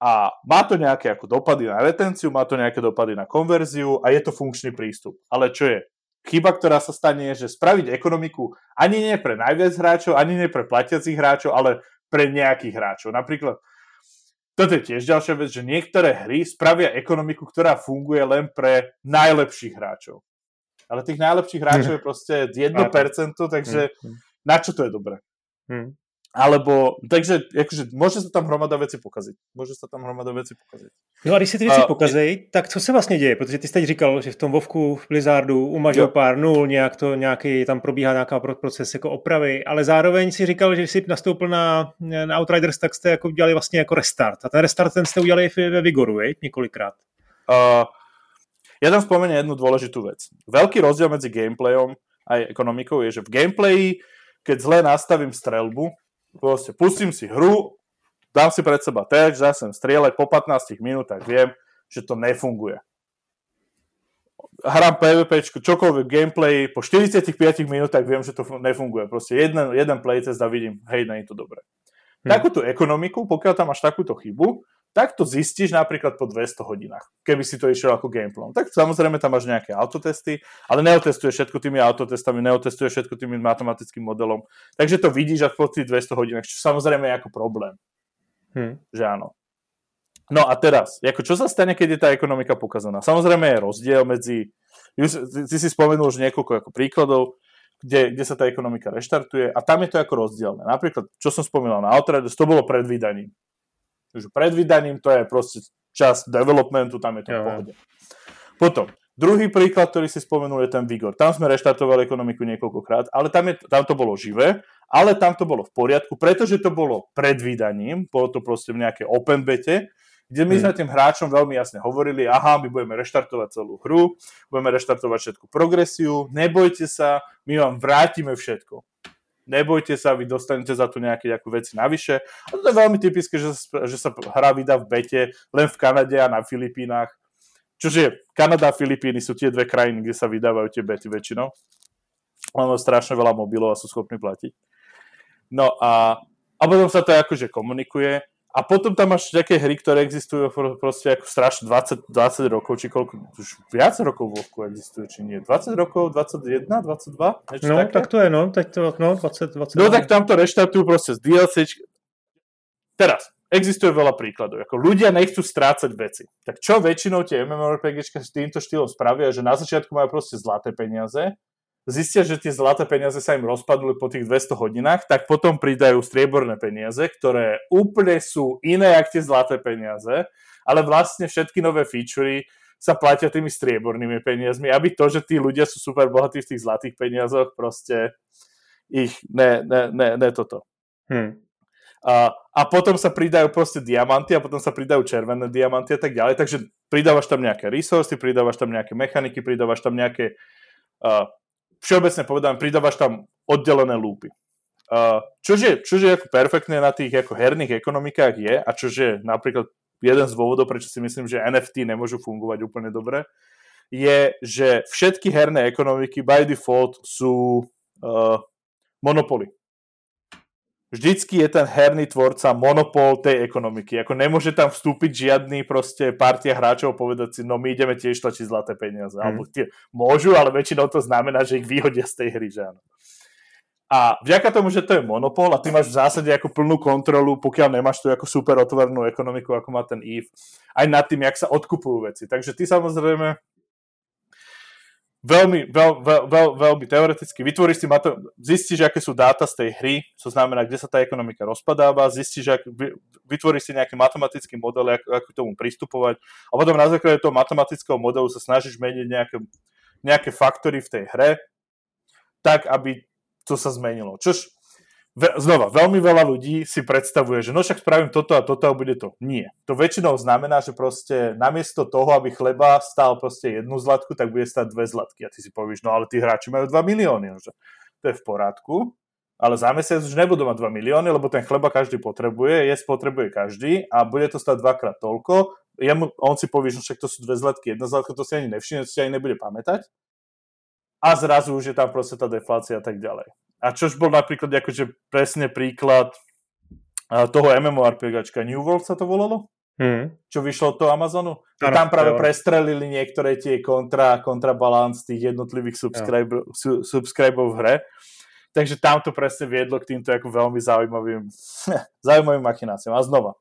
A má to nejaké ako dopady na retenciu, má to nejaké dopady na konverziu a je to funkčný prístup. Ale čo je? Chyba, ktorá sa stane, je, že spraviť ekonomiku ani nie pre najviac hráčov, ani nie pre platiacich hráčov, ale pre nejakých hráčov. Napríklad, toto je tiež ďalšia vec, že niektoré hry spravia ekonomiku, ktorá funguje len pre najlepších hráčov. Ale tých najlepších hráčov je proste 1%, takže na čo to je dobré? Hmm. Alebo, takže akože, môže sa tam hromada veci pokaziť. Môže sa tam hromada veci pokaziť. No a když se ty věci pokazejí, tak co se vlastně děje? Protože ty jsi teď říkal, že v tom Vovku, v Blizzardu umažil jo. pár nul, nějak to, nějaký, tam probíhá nějaká proces jako opravy, ale zároveň si říkal, že jsi nastoupil na, na Outriders, tak jste jako udělali vlastně jako restart. A ten restart ten jste udělali ve Vigoru, je? několikrát. Uh, ja tam spomeniem jednu dôležitú vec. Veľký rozdiel medzi gameplayom a ekonomikou je, že v gameplayi, keď zle nastavím strelbu, Proste pustím si hru, dám si pred seba text, začnem strieľať, po 15 minútach viem, že to nefunguje. Hrám PvP, čokoľvek gameplay, po 45 minútach viem, že to nefunguje. Proste jeden, jeden playtest a vidím, hej, je to dobré. Hm. Takúto ekonomiku, pokiaľ tam máš takúto chybu, tak to zistíš napríklad po 200 hodinách, keby si to išiel ako gameplay. Tak samozrejme tam máš nejaké autotesty, ale neotestuješ všetko tými autotestami, neotestuješ všetko tými matematickým modelom. Takže to vidíš až po tých 200 hodinách, čo samozrejme je ako problém. Hmm. Že áno. No a teraz, ako čo sa stane, keď je tá ekonomika pokazaná? Samozrejme je rozdiel medzi, ty si spomenul už niekoľko ako príkladov, kde, kde sa tá ekonomika reštartuje a tam je to ako rozdielne. Napríklad, čo som spomínal na Outriders, to bolo pred vydaním. Takže pred vydaním to je proste čas developmentu, tam je to v pohode. Potom, druhý príklad, ktorý si spomenul, je ten Vigor. Tam sme reštartovali ekonomiku niekoľkokrát, ale tam, je, tam to bolo živé, ale tam to bolo v poriadku, pretože to bolo pred vydaním, bolo to proste v nejakej open bete, kde my hmm. sme tým hráčom veľmi jasne hovorili, aha, my budeme reštartovať celú hru, budeme reštartovať všetku progresiu, nebojte sa, my vám vrátime všetko nebojte sa, vy dostanete za to nejaké ako veci navyše. A to je veľmi typické, že, že sa hra vydá v bete len v Kanade a na Filipínach. Čože Kanada a Filipíny sú tie dve krajiny, kde sa vydávajú tie bety väčšinou. Máme strašne veľa mobilov a sú schopní platiť. No a, a potom sa to akože komunikuje a potom tam máš také hry, ktoré existujú proste ako strašne 20, 20 rokov, či koľko, už viac rokov vo Vovku existuje, či nie? 20 rokov, 21, 22? no, také? tak to je, no, tak to, no, 20, 20. No, tak tam to reštartujú proste z DLC. Teraz, existuje veľa príkladov. Ako ľudia nechcú strácať veci. Tak čo väčšinou tie MMORPGčka s týmto štýlom spravia, že na začiatku majú proste zlaté peniaze, zistia, že tie zlaté peniaze sa im rozpadli po tých 200 hodinách, tak potom pridajú strieborné peniaze, ktoré úplne sú iné, ako tie zlaté peniaze, ale vlastne všetky nové featurey sa platia tými striebornými peniazmi, aby to, že tí ľudia sú super bohatí v tých zlatých peniazoch, proste ich ne, ne, ne, ne toto. Hmm. A, a potom sa pridajú proste diamanty a potom sa pridajú červené diamanty a tak ďalej, takže pridávaš tam nejaké resursy, pridávaš tam nejaké mechaniky, pridávaš tam nejaké uh, všeobecne povedám, pridávaš tam oddelené lúpy. Uh, čože, čože ako perfektné na tých ako herných ekonomikách je a čože napríklad jeden z dôvodov, prečo si myslím, že NFT nemôžu fungovať úplne dobre, je, že všetky herné ekonomiky by default sú uh, monopoly vždycky je ten herný tvorca monopol tej ekonomiky. Ako nemôže tam vstúpiť žiadny proste partia hráčov povedať si, no my ideme tiež tlačiť zlaté peniaze. Mm. Alebo tie môžu, ale väčšinou to znamená, že ich vyhodia z tej hry, že áno. A vďaka tomu, že to je monopol a ty máš v zásade ako plnú kontrolu, pokiaľ nemáš tu ako super otvorenú ekonomiku, ako má ten EVE, aj nad tým, jak sa odkupujú veci. Takže ty samozrejme veľmi, veľ, veľ, veľ, veľmi teoreticky. Vytvoríš si, mato, zistíš, aké sú dáta z tej hry, to znamená, kde sa tá ekonomika rozpadáva, zistíš, ak, vytvoríš si nejaký matematický model, ako, ako k tomu pristupovať a potom na základe toho matematického modelu sa snažíš meniť nejaké, nejaké faktory v tej hre, tak, aby to sa zmenilo. Čož znova, veľmi veľa ľudí si predstavuje, že no však spravím toto a toto a bude to. Nie. To väčšinou znamená, že proste namiesto toho, aby chleba stál proste jednu zlatku, tak bude stať dve zlatky. A ty si povieš, no ale tí hráči majú 2 milióny. Že to je v porádku, ale za mesiac už nebudú mať 2 milióny, lebo ten chleba každý potrebuje, jesť potrebuje každý a bude to stať dvakrát toľko. Jemu, on si povie, že však to sú dve zlatky, jedna zlatka, to si ani nevšimne, to si ani nebude pamätať. A zrazu už je tam proste tá deflácia a tak ďalej. A čož bol napríklad akože presne príklad toho MMORPGčka New World sa to volalo? Hmm. Čo vyšlo od toho Amazonu? Ano, tam práve prestrelili niektoré tie kontra, kontrabalans tých jednotlivých subscribe, su, v hre. Takže tam to presne viedlo k týmto ako veľmi zaujímavým, zaujímavým machináciám. A znova,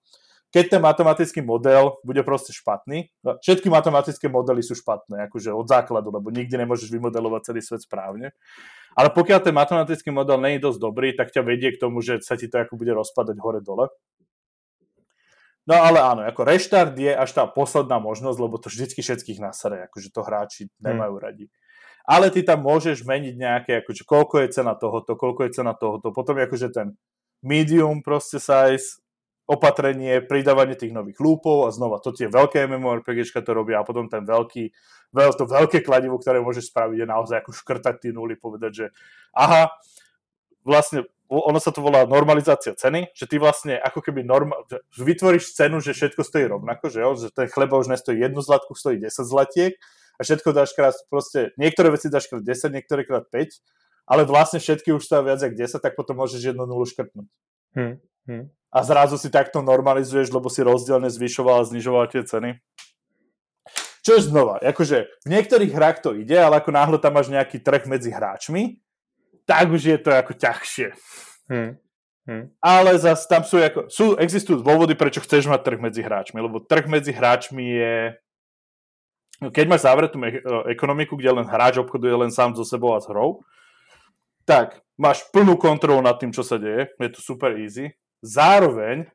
keď ten matematický model bude proste špatný, no, všetky matematické modely sú špatné, akože od základu, lebo nikdy nemôžeš vymodelovať celý svet správne. Ale pokiaľ ten matematický model nie je dosť dobrý, tak ťa vedie k tomu, že sa ti to ako bude rozpadať hore-dole. No ale áno, ako reštart je až tá posledná možnosť, lebo to vždycky všetkých nasere, akože to hráči hmm. nemajú hmm. radi. Ale ty tam môžeš meniť nejaké, akože koľko je cena tohoto, koľko je cena tohoto, potom akože ten medium proste size, opatrenie, pridávanie tých nových lúpov a znova, to tie veľké MMORPGčka to robia a potom ten veľký, veľ, to veľké kladivo, ktoré môžeš spraviť je naozaj ako škrtať tie nuly, povedať, že aha, vlastne ono sa to volá normalizácia ceny, že ty vlastne ako keby norma, vytvoríš cenu, že všetko stojí rovnako, že, jo? že ten chleba už nestojí jednu zlatku, stojí 10 zlatiek a všetko dáš krát proste, niektoré veci dáš krát 10, niektoré krát 5, ale vlastne všetky už stojí viac ako 10, tak potom môžeš jednu nulu škrtnúť. Hmm. Hmm. A zrazu si takto normalizuješ, lebo si rozdielne zvyšoval a znižoval tie ceny. Čo je znova, akože v niektorých hrách to ide, ale ako náhle tam máš nejaký trh medzi hráčmi, tak už je to ako ťažšie. Hmm. Hmm. Ale zase tam sú, ako, sú, existujú dôvody, prečo chceš mať trh medzi hráčmi, lebo trh medzi hráčmi je keď máš zavretú e, ekonomiku, kde len hráč obchoduje len sám so sebou a s hrou, tak máš plnú kontrolu nad tým, čo sa deje, je to super easy Zároveň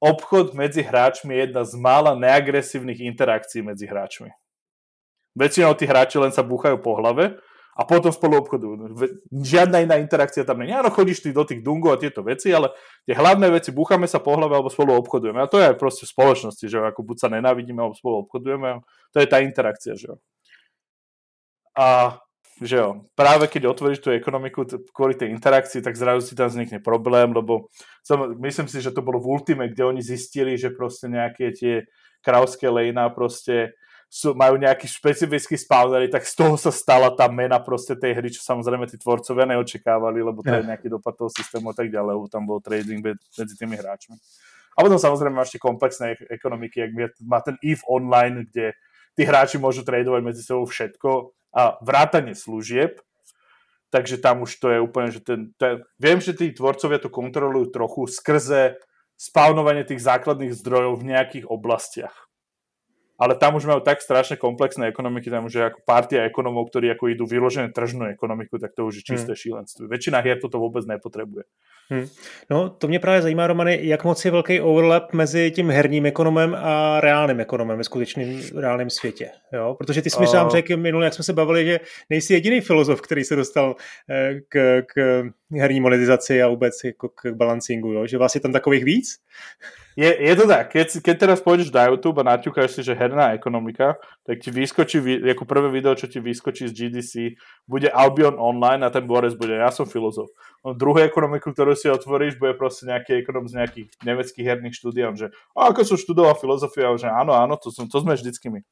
obchod medzi hráčmi je jedna z mála neagresívnych interakcií medzi hráčmi. Väčšinou tí hráči len sa búchajú po hlave a potom spolu obchodujú. Žiadna iná interakcia tam je. Áno, chodíš ty do tých dungov a tieto veci, ale tie hlavné veci, búchame sa po hlave alebo spolu obchodujeme. A to je aj proste v spoločnosti, že ako buď sa nenávidíme alebo spolu obchodujeme. To je tá interakcia, že A že jo, práve keď otvoríš tú ekonomiku kvôli tej interakcii, tak zrazu si tam vznikne problém, lebo som, myslím si, že to bolo v Ultime, kde oni zistili, že proste nejaké tie krauské lejna proste sú, majú nejaký špecifický spawnery, tak z toho sa stala tá mena proste tej hry, čo samozrejme tí tvorcovia neočakávali, lebo to je nejaký dopad toho systému a tak ďalej, lebo tam bol trading medzi tými hráčmi. A potom samozrejme máš tie komplexné ekonomiky, jak má ten EVE Online, kde tí hráči môžu tradovať medzi sebou všetko a vrátanie služieb, takže tam už to je úplne, že ten, ten viem, že tí tvorcovia to kontrolujú trochu skrze spawnovanie tých základných zdrojov v nejakých oblastiach ale tam už majú tak strašne komplexné ekonomiky, tam už je ako partia ekonomov, ktorí ako idú vyložené tržnú ekonomiku, tak to už je čisté hmm. šílenstvo. Väčšina hier toto vůbec nepotřebuje. Hmm. No, to mě právě zajímá, Romany, jak moc je velký overlap mezi tím herním ekonomem a reálným ekonomem ve skutečném reálném světě. Jo? Protože ty jsi mi uh... sám řekl minule, jak jsme se bavili, že nejsi jediný filozof, který se dostal eh, k, k herní monetizaci a vůbec jako k balancingu, jo? že vás je tam takových víc? Je, je to tak, keď, keď teraz pôjdeš do YouTube a naťukáš si, že herná ekonomika, tak ti vyskočí, ako prvé video, čo ti vyskočí z GDC, bude Albion Online a ten Boris bude, ja som filozof. No, druhú ekonomiku, ktorú si otvoríš, bude proste nejaký ekonom z nejakých nemeckých herných štúdiám, že a ako som študoval filozofia, že áno, áno, to, som, to sme vždycky my.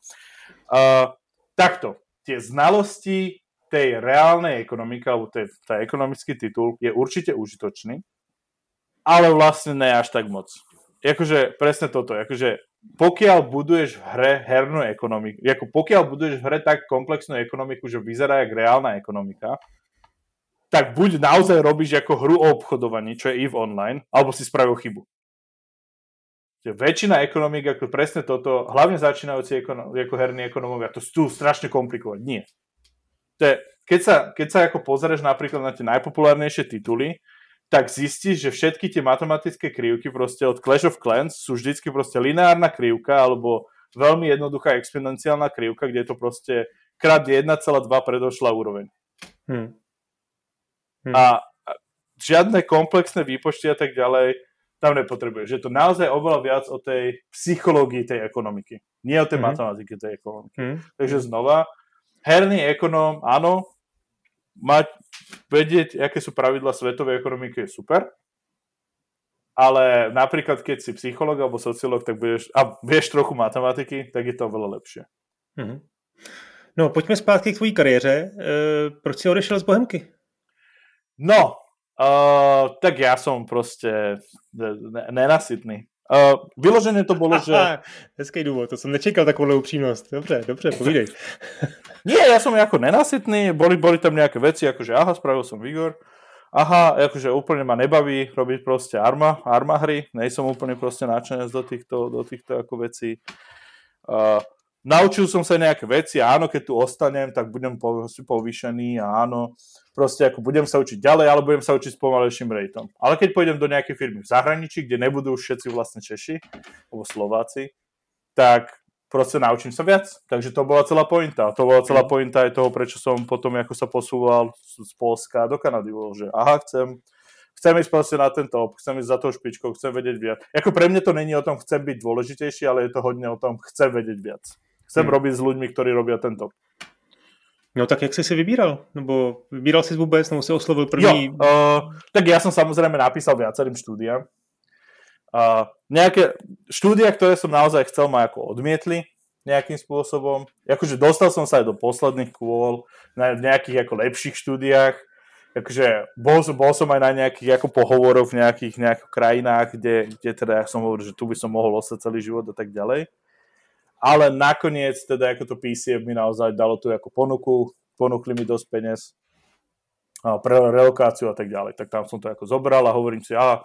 Uh, takto, tie znalosti tej reálnej ekonomiky, alebo tej, tá ekonomický titul je určite užitočný, ale vlastne ne až tak moc akože presne toto, akože pokiaľ buduješ v hre hernú ekonomiku, ako pokiaľ buduješ v hre tak komplexnú ekonomiku, že vyzerá jak reálna ekonomika, tak buď naozaj robíš ako hru o obchodovaní, čo je EVE Online, alebo si spravil chybu. Že väčšina ekonomik, ako presne toto, hlavne začínajúci ekonom, ako herní ekonomovia, to sú strašne komplikovať. Nie. To je, keď, sa, keď sa ako pozrieš napríklad na tie najpopulárnejšie tituly, tak zistíš, že všetky tie matematické krivky proste od Clash of Clans sú vždycky proste lineárna krivka alebo veľmi jednoduchá exponenciálna krivka, kde je to proste krát 1,2 predošla úroveň. Hmm. Hmm. A žiadne komplexné výpočty a tak ďalej tam nepotrebuješ. Je to naozaj oveľa viac o tej psychológii tej ekonomiky. Nie o tej hmm. matematike tej ekonomiky. Hmm. Takže znova, herný ekonóm, áno, mať, vedieť, aké sú pravidla svetovej ekonomiky je super, ale napríklad, keď si psycholog alebo sociolog, tak budeš, a vieš trochu matematiky, tak je to veľa lepšie. Mm-hmm. No, pojďme zpátky k tvojí kariéře. E, proč si odešel z Bohemky? No, uh, tak ja som proste nenasytný. Uh, vyloženě to bylo, že... hezký důvod, to jsem nečekal takovou upřímnost. Dobře, dobře, povídej. Nie, ja som jako nenasytný, boli, boli tam nejaké veci, akože aha, spravil som Vigor, aha, akože úplne ma nebaví robiť proste arma, arma hry, nejsom úplne proste načenec do týchto, do týchto ako vecí. Uh, naučil som sa nejaké veci áno, keď tu ostanem, tak budem povýšený áno, proste ako budem sa učiť ďalej, ale budem sa učiť s pomalejším rejtom. Ale keď pôjdem do nejakej firmy v zahraničí, kde nebudú už všetci vlastne Češi, alebo Slováci, tak proste naučím sa viac. Takže to bola celá pointa. To bola celá mhm. pointa aj toho, prečo som potom, ako sa posúval z Polska do Kanady, bol, že aha, chcem, chcem ísť proste na ten top, chcem ísť za tou špičkou, chcem vedieť viac. Ako pre mňa to není o tom, chcem byť dôležitejší, ale je to hodne o tom, chcem vedieť viac. Chcem hmm. robiť s ľuďmi, ktorí robia ten top. No tak jak jsi si vybíral? Nebo vybíral si vůbec, nebo si oslovil první? Jo, uh, tak ja som samozrejme napísal viacerým štúdiám. Uh, nejaké štúdia, ktoré som naozaj chcel, ma ako odmietli nejakým spôsobom. Akože dostal som sa aj do posledných kôl na nejakých ako lepších štúdiách. Akože bol, bol som aj na nejakých ako pohovoroch v nejakých, nejakých krajinách, kde, kde teda ja som hovoril, že tu by som mohol ostať celý život a tak ďalej. Ale nakoniec teda ako to PCF mi naozaj dalo tu ako ponuku, ponúkli mi dosť peniaz pre relokáciu a tak ďalej. Tak tam som to ako zobral a hovorím si, aha,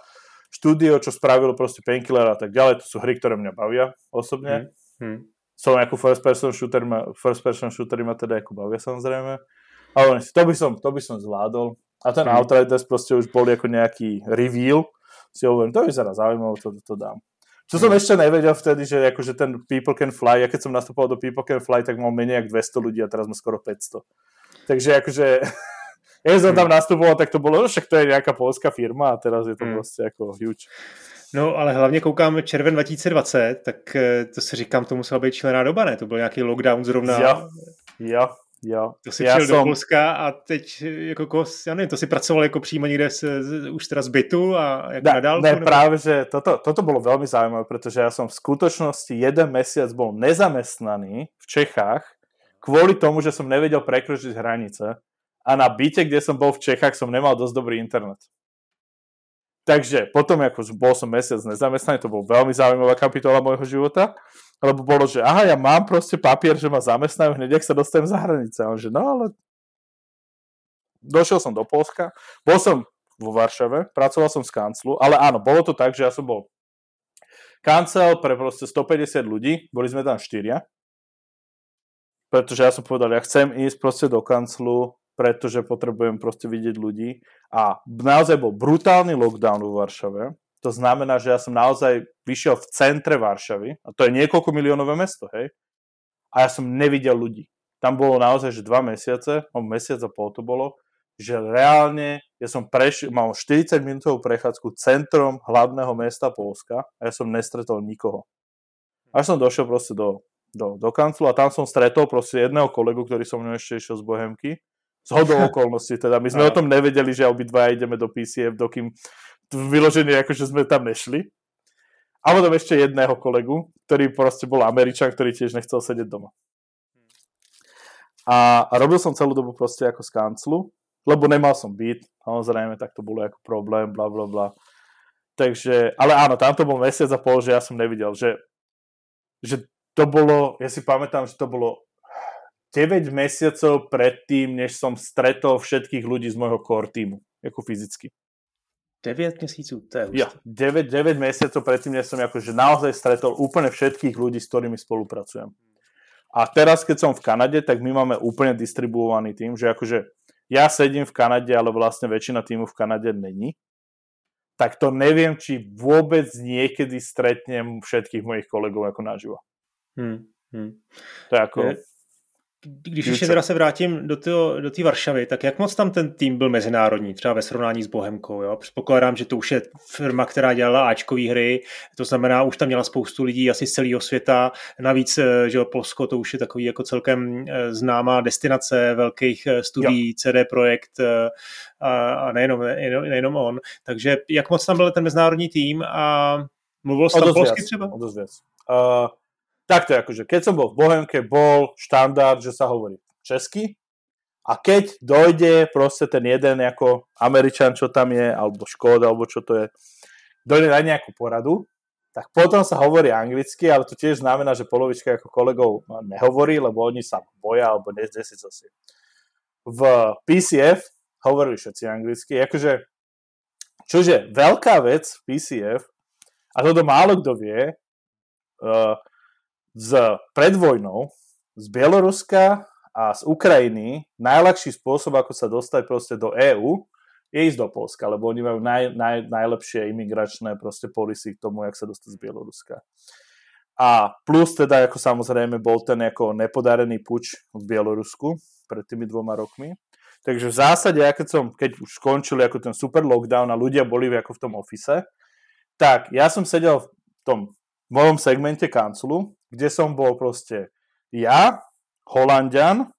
štúdio, čo spravilo proste Painkiller a tak ďalej, to sú hry, ktoré mňa bavia osobne. Hmm. Hmm. Som ako first person shooter, ma, first person shooter ma teda ako bavia samozrejme. Ale to by som, to by som zvládol. A ten hmm. Outriders proste už boli ako nejaký reveal. Si hovorím, to vyzerá zaujímavé, to, to dám. Čo som ešte nevedel vtedy, že akože ten People Can Fly, ja keď som nastupoval do People Can Fly, tak mal menej ako 200 ľudí a teraz má skoro 500. Takže akože Ja som tam nastupoval, tak to bolo, no však to je nejaká polská firma a teraz je to hmm. prostě jako huge. No, ale hlavně koukám červen 2020, tak eh, to si říkám, to musela být člená doba, ne? To byl nějaký lockdown zrovna. Jo, jo, jo. To si přijel som... do Polska a teď jako kos, já nevím, to si pracoval jako přímo někde z, z, už teda z bytu a jako ne, na dálku? Ne, nebo... práve, že toto, toto bolo veľmi zaujímavé, pretože ja som v skutočnosti jeden mesiac bol nezamestnaný v Čechách kvôli tomu, že som nevedel prekročiť hranice a na byte, kde som bol v Čechách, som nemal dosť dobrý internet. Takže potom, ako bol som mesiac nezamestnaný, to bol veľmi zaujímavá kapitola môjho života, lebo bolo, že aha, ja mám proste papier, že ma zamestnajú hneď, ak sa dostanem za hranice. A on, že no ale... Došiel som do Polska, bol som vo Varšave, pracoval som z kanclu, ale áno, bolo to tak, že ja som bol kancel pre proste 150 ľudí, boli sme tam štyria, pretože ja som povedal, ja chcem ísť proste do kanclu pretože potrebujem proste vidieť ľudí. A naozaj bol brutálny lockdown vo Varšave. To znamená, že ja som naozaj vyšiel v centre Varšavy, a to je niekoľko miliónové mesto, hej? A ja som nevidel ľudí. Tam bolo naozaj, že dva mesiace, o mesiac a pol to bolo, že reálne ja som prešiel, mal 40 minútovú prechádzku centrom hlavného mesta Polska a ja som nestretol nikoho. Až som došiel proste do, do, do kanclu a tam som stretol proste jedného kolegu, ktorý som mnou ešte išiel z Bohemky z hodou okolností teda. My sme o tom nevedeli, že obidva ideme do PCF, dokým vyloženie akože sme tam nešli. A potom ešte jedného kolegu, ktorý proste bol Američan, ktorý tiež nechcel sedieť doma. A, a robil som celú dobu proste ako z kanclu, lebo nemal som byt, samozrejme, tak to bolo ako problém, bla bla bla. Takže, ale áno, tam to bol mesiac a pol, že ja som nevidel, že, že to bolo, ja si pamätám, že to bolo 9 mesiacov predtým, než som stretol všetkých ľudí z môjho core týmu, ako fyzicky. 9 měsíců, to je Ja, 9, 9 mesiacov predtým, než som akože naozaj stretol úplne všetkých ľudí, s ktorými spolupracujem. A teraz, keď som v Kanade, tak my máme úplne distribuovaný tým, že akože ja sedím v Kanade, ale vlastne väčšina týmu v Kanade není. Tak to neviem, či vôbec niekedy stretnem všetkých mojich kolegov ako naživo. Hmm, hmm. To je ako... Je, když ještě teda se vrátím do té do Varšavy, tak jak moc tam ten tým byl mezinárodní, třeba ve srovnání s Bohemkou? Jo? Předpokládám, že to už je firma, která dělala Ačkové hry, to znamená, už tam měla spoustu lidí asi z celého světa. Navíc, eh, že Polsko to už je takový jako celkem eh, známá destinace velkých eh, studií, jo. CD Projekt a, a nejenom, nejenom on. Takže jak moc tam byl ten mezinárodní tým a mluvil jsi tam polsky třeba? O dosť viac. Uh, takto akože, keď som bol v Bohemke, bol štandard, že sa hovorí česky a keď dojde proste ten jeden ako Američan, čo tam je, alebo Škóda, alebo čo to je, dojde na nejakú poradu, tak potom sa hovorí anglicky, ale to tiež znamená, že polovička ako kolegov nehovorí, lebo oni sa boja, alebo nesí si. V PCF hovorili všetci anglicky. Akože, čože veľká vec v PCF, a toto málo kto vie, uh, z predvojnou z Bieloruska a z Ukrajiny najľahší spôsob, ako sa dostať proste do EÚ, je ísť do Polska, lebo oni majú naj, naj, najlepšie imigračné proste policy k tomu, jak sa dostať z Bieloruska. A plus teda, ako samozrejme, bol ten ako nepodarený puč v Bielorusku pred tými dvoma rokmi. Takže v zásade, ja keď, som, keď už skončili ako ten super lockdown a ľudia boli ako v tom ofise, tak ja som sedel v tom mojom segmente kanclu, kde som bol proste ja, Holandian,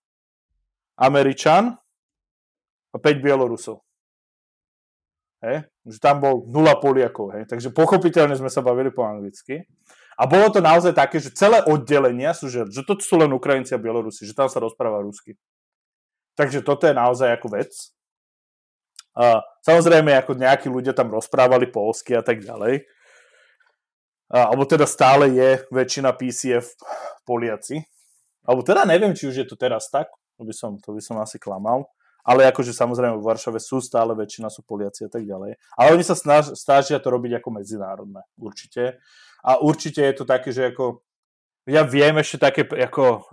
Američan a 5 Bielorusov. Hej? Že tam bol nula Poliakov. Hej? Takže pochopiteľne sme sa bavili po anglicky. A bolo to naozaj také, že celé oddelenia sú, že, že to sú len Ukrajinci a Bielorusi, že tam sa rozpráva rusky. Takže toto je naozaj ako vec. A samozrejme, ako nejakí ľudia tam rozprávali polsky a tak ďalej. Alebo teda stále je väčšina PCF Poliaci. Alebo teda neviem, či už je to teraz tak, to by som, to by som asi klamal ale akože samozrejme v Varšave sú stále väčšina sú Poliaci a tak ďalej. Ale oni sa snaž, snažia to robiť ako medzinárodné, určite. A určite je to také, že ako ja viem ešte také ako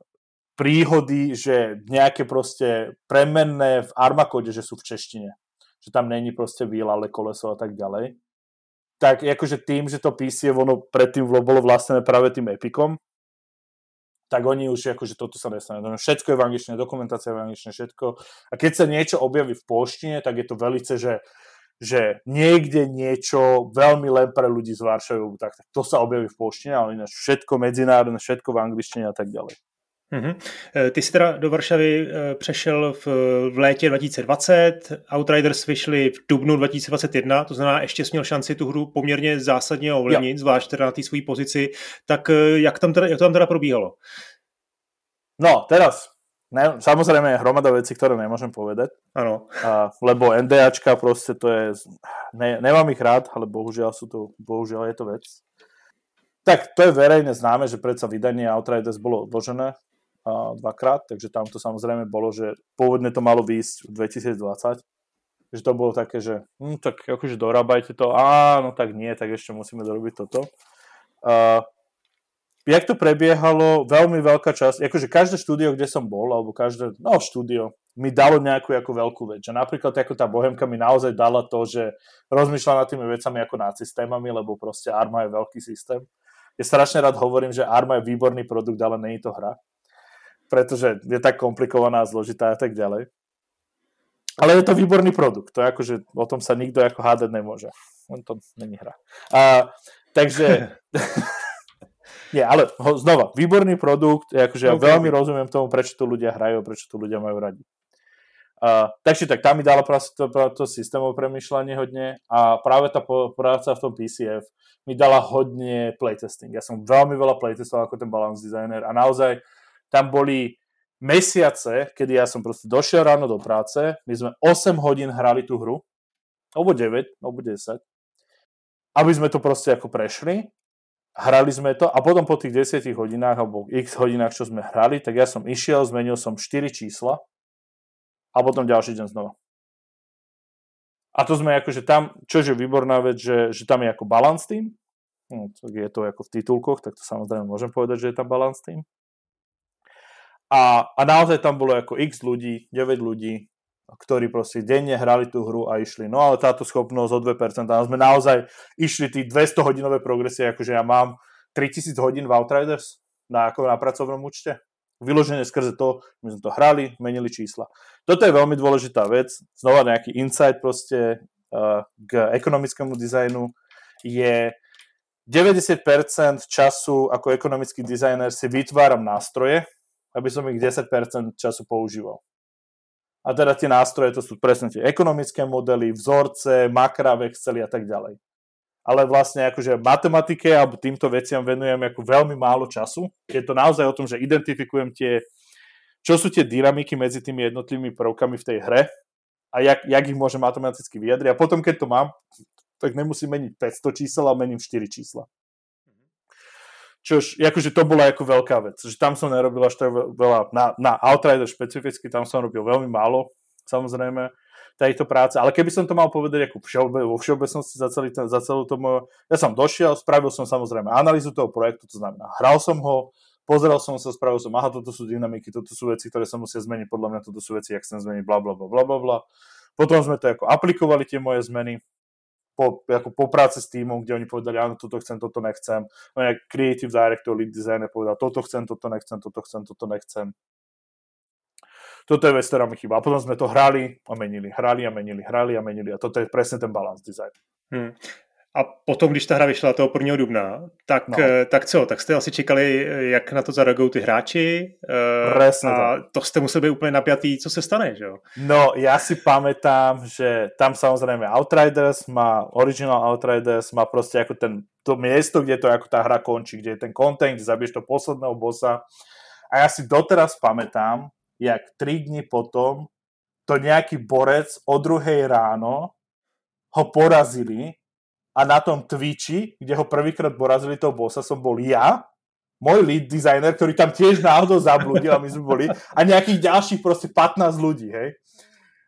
príhody, že nejaké proste premenné v Armakode, že sú v češtine. Že tam není proste výl, ale koleso a tak ďalej. Tak akože tým, že to písie, ono predtým bolo vlastnené práve tým Epicom, tak oni už akože toto sa nestane. Všetko je v angličtine, dokumentácia je v angličtine, všetko. A keď sa niečo objaví v polštine, tak je to velice, že, že niekde niečo veľmi len pre ľudí z Varšavy, tak, tak to sa objaví v polštine, ale ináč všetko medzinárodné, všetko v angličtine a tak ďalej. Mm-hmm. Ty jsi teda do Varšavy e, přešel v, v létě 2020, Outriders vyšli v dubnu 2021, to znamená, ještě jsi měl šanci tu hru poměrně zásadně ovlivnit, zvlášť teda na té své pozici, tak e, jak, tam teda, jak to tam teda probíhalo? No, teraz, ne, samozrejme je hromada vecí, ktoré nemôžem povedať. Áno. lebo NDAčka proste to je, ne, nemám ich rád, ale bohužiaľ sú to, bohužiaľ je to vec. Tak to je verejne známe, že predsa vydanie Outriders bolo odložené dvakrát, takže tam to samozrejme bolo, že pôvodne to malo výjsť v 2020, že to bolo také, že hm, tak akože dorábajte to, áno, tak nie, tak ešte musíme dorobiť toto. Uh, jak to prebiehalo, veľmi veľká časť, akože každé štúdio, kde som bol, alebo každé, no štúdio, mi dalo nejakú ako veľkú vec. Že napríklad ako tá Bohemka mi naozaj dala to, že rozmýšľa nad tými vecami ako nad systémami, lebo proste Arma je veľký systém. Ja strašne rád hovorím, že Arma je výborný produkt, ale nie je to hra pretože je tak komplikovaná a zložitá a tak ďalej. Ale je to výborný produkt, to je ako, že o tom sa nikto ako hádať nemôže. On to není hra. A, takže... Nie, ale znova, výborný produkt, je akože okay. ja veľmi rozumiem tomu, prečo tu ľudia hrajú, prečo tu ľudia majú radi. Uh, takže tak, tam mi dala to, to systémové premyšľanie hodne a práve tá práca v tom PCF mi dala hodne playtesting. Ja som veľmi veľa playtestoval ako ten balance designer a naozaj tam boli mesiace, kedy ja som proste došiel ráno do práce, my sme 8 hodín hrali tú hru, alebo 9, alebo 10, aby sme to proste ako prešli, hrali sme to a potom po tých 10 hodinách alebo x hodinách, čo sme hrali, tak ja som išiel, zmenil som 4 čísla a potom ďalší deň znova. A to sme akože tam, čo je výborná vec, že, že tam je ako balance team, no, je to ako v titulkoch, tak to samozrejme môžem povedať, že je tam balance team. A, a naozaj tam bolo ako x ľudí, 9 ľudí, ktorí proste denne hrali tú hru a išli. No ale táto schopnosť o 2%, a sme naozaj išli tí 200 hodinové progresie, akože ja mám 3000 hodín v Outriders na, ako na pracovnom účte. Vyložené skrze to, my sme to hrali, menili čísla. Toto je veľmi dôležitá vec. Znova nejaký insight proste uh, k ekonomickému dizajnu je 90% času ako ekonomický dizajner si vytváram nástroje, aby som ich 10% času používal. A teda tie nástroje, to sú presne tie ekonomické modely, vzorce, makra v a tak ďalej. Ale vlastne akože matematike alebo týmto veciam venujem ako veľmi málo času. Je to naozaj o tom, že identifikujem tie, čo sú tie dynamiky medzi tými jednotlivými prvkami v tej hre a jak, jak ich môžem matematicky vyjadriť. A potom, keď to mám, tak nemusím meniť 500 čísel, ale mením 4 čísla. Čož, akože to bola ako veľká vec, že tam som nerobil až tak veľa, na, na Outrider špecificky, tam som robil veľmi málo, samozrejme. tejto práce. Ale keby som to mal povedať ako všeobe, vo všeobecnosti za, celý ten, za celú tomu, ja som došiel, spravil som samozrejme analýzu toho projektu, to znamená, hral som ho, pozrel som sa, spravil som, aha, toto sú dynamiky, toto sú veci, ktoré sa musia zmeniť, podľa mňa toto sú veci, jak chcem zmeniť, bla, bla, bla, bla, bla, bla. Potom sme to ako aplikovali tie moje zmeny, po, ako po práce s týmom, kde oni povedali, áno, toto chcem, toto nechcem. No creative director, lead designer povedal, toto chcem, toto nechcem, toto chcem, toto nechcem. Toto je vec, ktorá mi chýba. A potom sme to hrali a menili, hrali a menili, hrali a menili. A toto je presne ten balance design. Hmm. A potom, když ta hra vyšla toho 1. dubna, tak, no. Eh, tak co? Tak jste asi čekali, jak na to zareagují ty hráči eh, Presne a to. to jste museli být úplně napjatý, co se stane, že jo? No, ja si pamätám, že tam samozrejme Outriders má, Original Outriders má proste ako ten, to miesto, kde to ako tá hra končí, kde je ten content, kde zabiješ to posledného bossa. A ja si doteraz pamätám, jak 3 dní potom to nejaký borec o druhej ráno ho porazili a na tom Twitchi, kde ho prvýkrát porazili toho bossa, som bol ja, môj lead designer, ktorý tam tiež náhodou zabludil a my sme boli, a nejakých ďalších proste 15 ľudí, hej.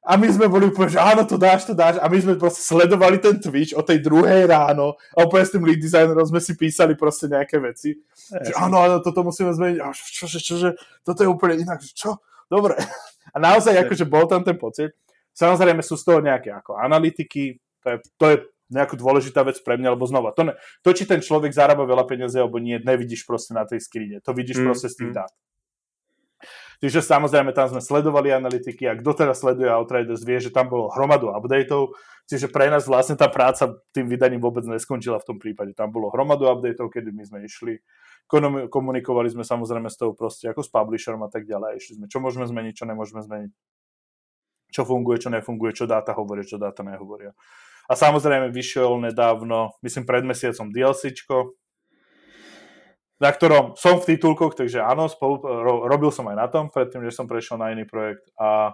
A my sme boli úplne, že áno, to dáš, to dáš. A my sme proste sledovali ten Twitch o tej druhej ráno a úplne s tým lead designerom sme si písali proste nejaké veci. Že áno, áno, toto musíme zmeniť. A čože, čože, toto je úplne inak. Čo? Dobre. A naozaj, akože bol tam ten pocit. Samozrejme sú z toho nejaké ako analytiky, to je, to je nejakú dôležitá vec pre mňa, lebo znova, to, ne, to či ten človek zarába veľa peniazy alebo nie, nevidíš proste na tej skrine, to vidíš mm, proste z tých mm. dát. Čiže samozrejme tam sme sledovali analytiky a kto teraz sleduje Outriders vie, že tam bolo hromadu updateov, čiže pre nás vlastne tá práca tým vydaním vôbec neskončila v tom prípade. Tam bolo hromadu updateov, kedy my sme išli, komunikovali sme samozrejme s tou proste ako s publisherom a tak ďalej, išli sme, čo môžeme zmeniť, čo nemôžeme zmeniť, čo funguje, čo nefunguje, čo dáta hovoria, čo dáta nehovoria. A samozrejme vyšiel nedávno, myslím pred mesiacom DLCčko, na ktorom som v titulkoch, takže áno, spolu, ro, robil som aj na tom, predtým, než som prešiel na iný projekt a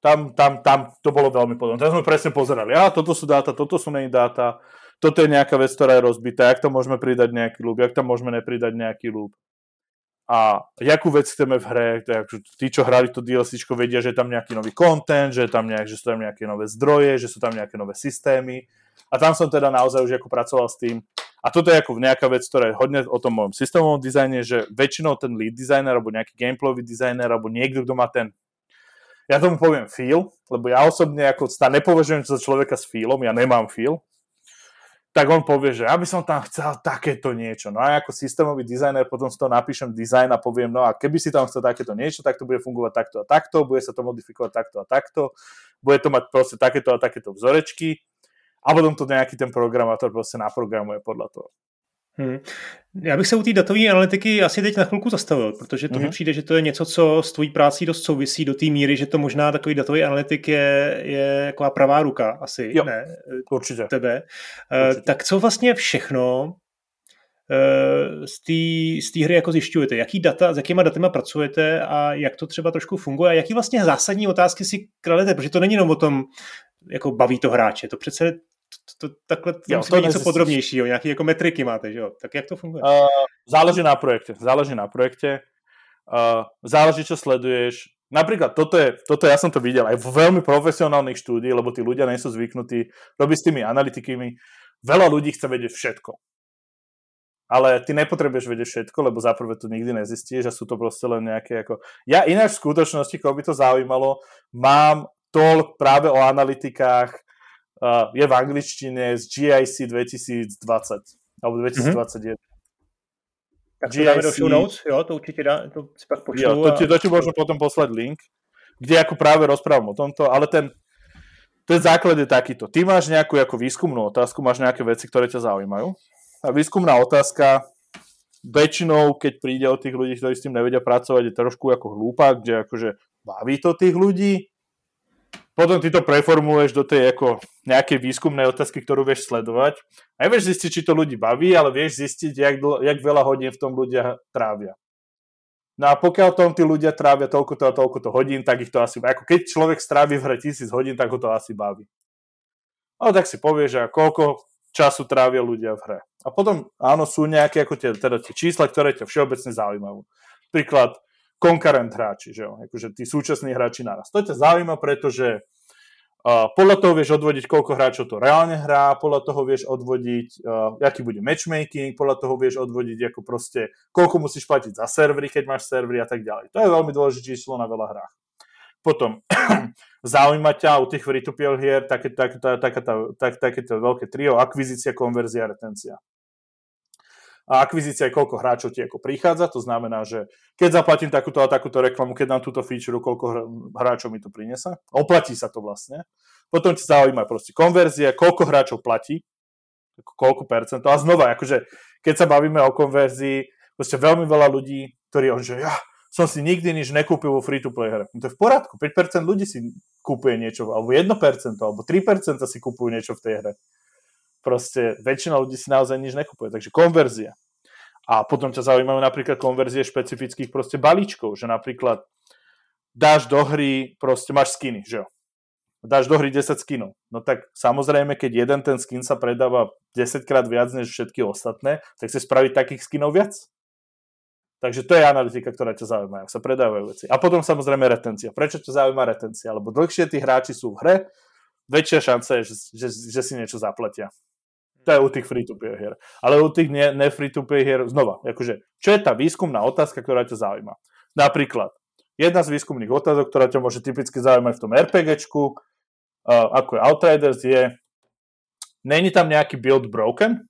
tam, tam, tam to bolo veľmi podobné. Tam sme presne pozerali, a toto sú dáta, toto sú nej dáta, toto je nejaká vec, ktorá je rozbitá, jak tam môžeme pridať nejaký loop, jak tam môžeme nepridať nejaký loop a jakú vec chceme v hre, tak, tí, čo hrali to DLC, vedia, že je tam nejaký nový content, že, tam nejak, že sú tam nejaké nové zdroje, že sú tam nejaké nové systémy. A tam som teda naozaj už ako pracoval s tým. A toto je ako nejaká vec, ktorá je hodne o tom mojom systémovom dizajne, že väčšinou ten lead designer alebo nejaký gameplayový designer alebo niekto, kto má ten ja tomu poviem feel, lebo ja osobne ako nepovažujem za človeka s feelom, ja nemám feel, tak on povie, že ja by som tam chcel takéto niečo. No a ako systémový dizajner potom z toho napíšem dizajn a poviem, no a keby si tam chcel takéto niečo, tak to bude fungovať takto a takto, bude sa to modifikovať takto a takto, bude to mať proste takéto a takéto vzorečky a potom to nejaký ten programátor proste naprogramuje podľa toho. Hmm. Já bych se u té datové analytiky asi teď na chvilku zastavil, protože to mm-hmm. mi mhm. přijde, že to je něco, co s tvojí prácí dost souvisí do té míry, že to možná takový datový analytik je, je jako pravá ruka asi, jo, ne? Určitě. Tebe. Eh, určitě. Tak co vlastně všechno eh, z té hry jako zjišťujete? Jaký data, s jakýma datima pracujete a jak to třeba trošku funguje a jaký vlastně zásadní otázky si kladete, protože to není jenom o tom, jako baví to hráče, to přece to, takhle jo, to něco podrobnějšího, nějaké jako metriky máte, že jo? Tak jak to funguje? Uh, záleží na projekte, záleží na projekte, uh, záleží, čo sleduješ. Napríklad toto je, toto ja som to videl aj v veľmi profesionálnych štúdií, lebo tí ľudia nie sú zvyknutí robiť s tými analytikami. Veľa ľudí chce vedieť všetko. Ale ty nepotrebuješ vedieť všetko, lebo zaprvé to nikdy nezistíš a sú to proste len nejaké ako... Ja ináč v skutočnosti, koho by to zaujímalo, mám toľk práve o analytikách, uh, je v angličtine z GIC 2020 alebo 2021. Mm-hmm. Tak GIC... to dáme do show notes, jo, to určite dá, to si pak. Jo, to, ti, to ti môžem potom poslať link, kde ako práve rozprávam o tomto, ale ten, ten základ je takýto. Ty máš nejakú ako výskumnú otázku, máš nejaké veci, ktoré ťa zaujímajú. A výskumná otázka väčšinou, keď príde od tých ľudí, ktorí s tým nevedia pracovať, je trošku ako hlúpa, kde akože baví to tých ľudí, potom ty to preformuluješ do tej ako nejakej výskumnej otázky, ktorú vieš sledovať. A nevieš zistiť, či to ľudí baví, ale vieš zistiť, jak, jak veľa hodín v tom ľudia trávia. No a pokiaľ tom tí ľudia trávia toľko to a toľko to hodín, tak ich to asi... Ako keď človek strávi v hre tisíc hodín, tak ho to asi baví. No tak si povieš, že koľko času trávia ľudia v hre. A potom, áno, sú nejaké ako tie, teda tie čísla, ktoré ťa všeobecne zaujímajú. Príklad, konkurent hráči, že jo? Akože tí súčasní hráči naraz. To ťa zaujíma, pretože Uh, podľa toho vieš odvodiť, koľko hráčov to reálne hrá, podľa toho vieš odvodiť, uh, aký bude matchmaking, podľa toho vieš odvodiť, ako proste, koľko musíš platiť za servery, keď máš servery a tak ďalej. To je veľmi dôležité číslo na veľa hrách. Potom, zaujíma ťa u tých free-to-play hier také, také, také, také, také veľké trio, akvizícia, konverzia, retencia a akvizícia je koľko hráčov ti ako prichádza, to znamená, že keď zaplatím takúto a takúto reklamu, keď dám túto feature, koľko hráčov mi to prinese, oplatí sa to vlastne. Potom ti zaujíma proste konverzie, koľko hráčov platí, koľko percent. A znova, akože, keď sa bavíme o konverzii, proste veľmi veľa ľudí, ktorí on, že ja som si nikdy nič nekúpil vo free-to-play hre. No to je v poriadku, 5% ľudí si kúpuje niečo, alebo 1%, alebo 3% si kúpujú niečo v tej hre proste väčšina ľudí si naozaj nič nekupuje. Takže konverzia. A potom ťa zaujímajú napríklad konverzie špecifických proste balíčkov, že napríklad dáš do hry, proste máš skiny, že jo? Dáš do hry 10 skinov. No tak samozrejme, keď jeden ten skin sa predáva 10 krát viac než všetky ostatné, tak si spraviť takých skinov viac. Takže to je analytika, ktorá ťa zaujíma, ak sa predávajú veci. A potom samozrejme retencia. Prečo ťa zaujíma retencia? Lebo dlhšie tí hráči sú v hre, väčšia šanca je, že, že, že si niečo zaplatia. To je u tých free-to-play hier. Ale u tých ne, ne free-to-play hier, znova, akože, čo je tá výskumná otázka, ktorá ťa zaujíma? Napríklad, jedna z výskumných otázok, ktorá ťa môže typicky zaujímať v tom RPGčku, uh, ako je Outriders, je, není tam nejaký build broken?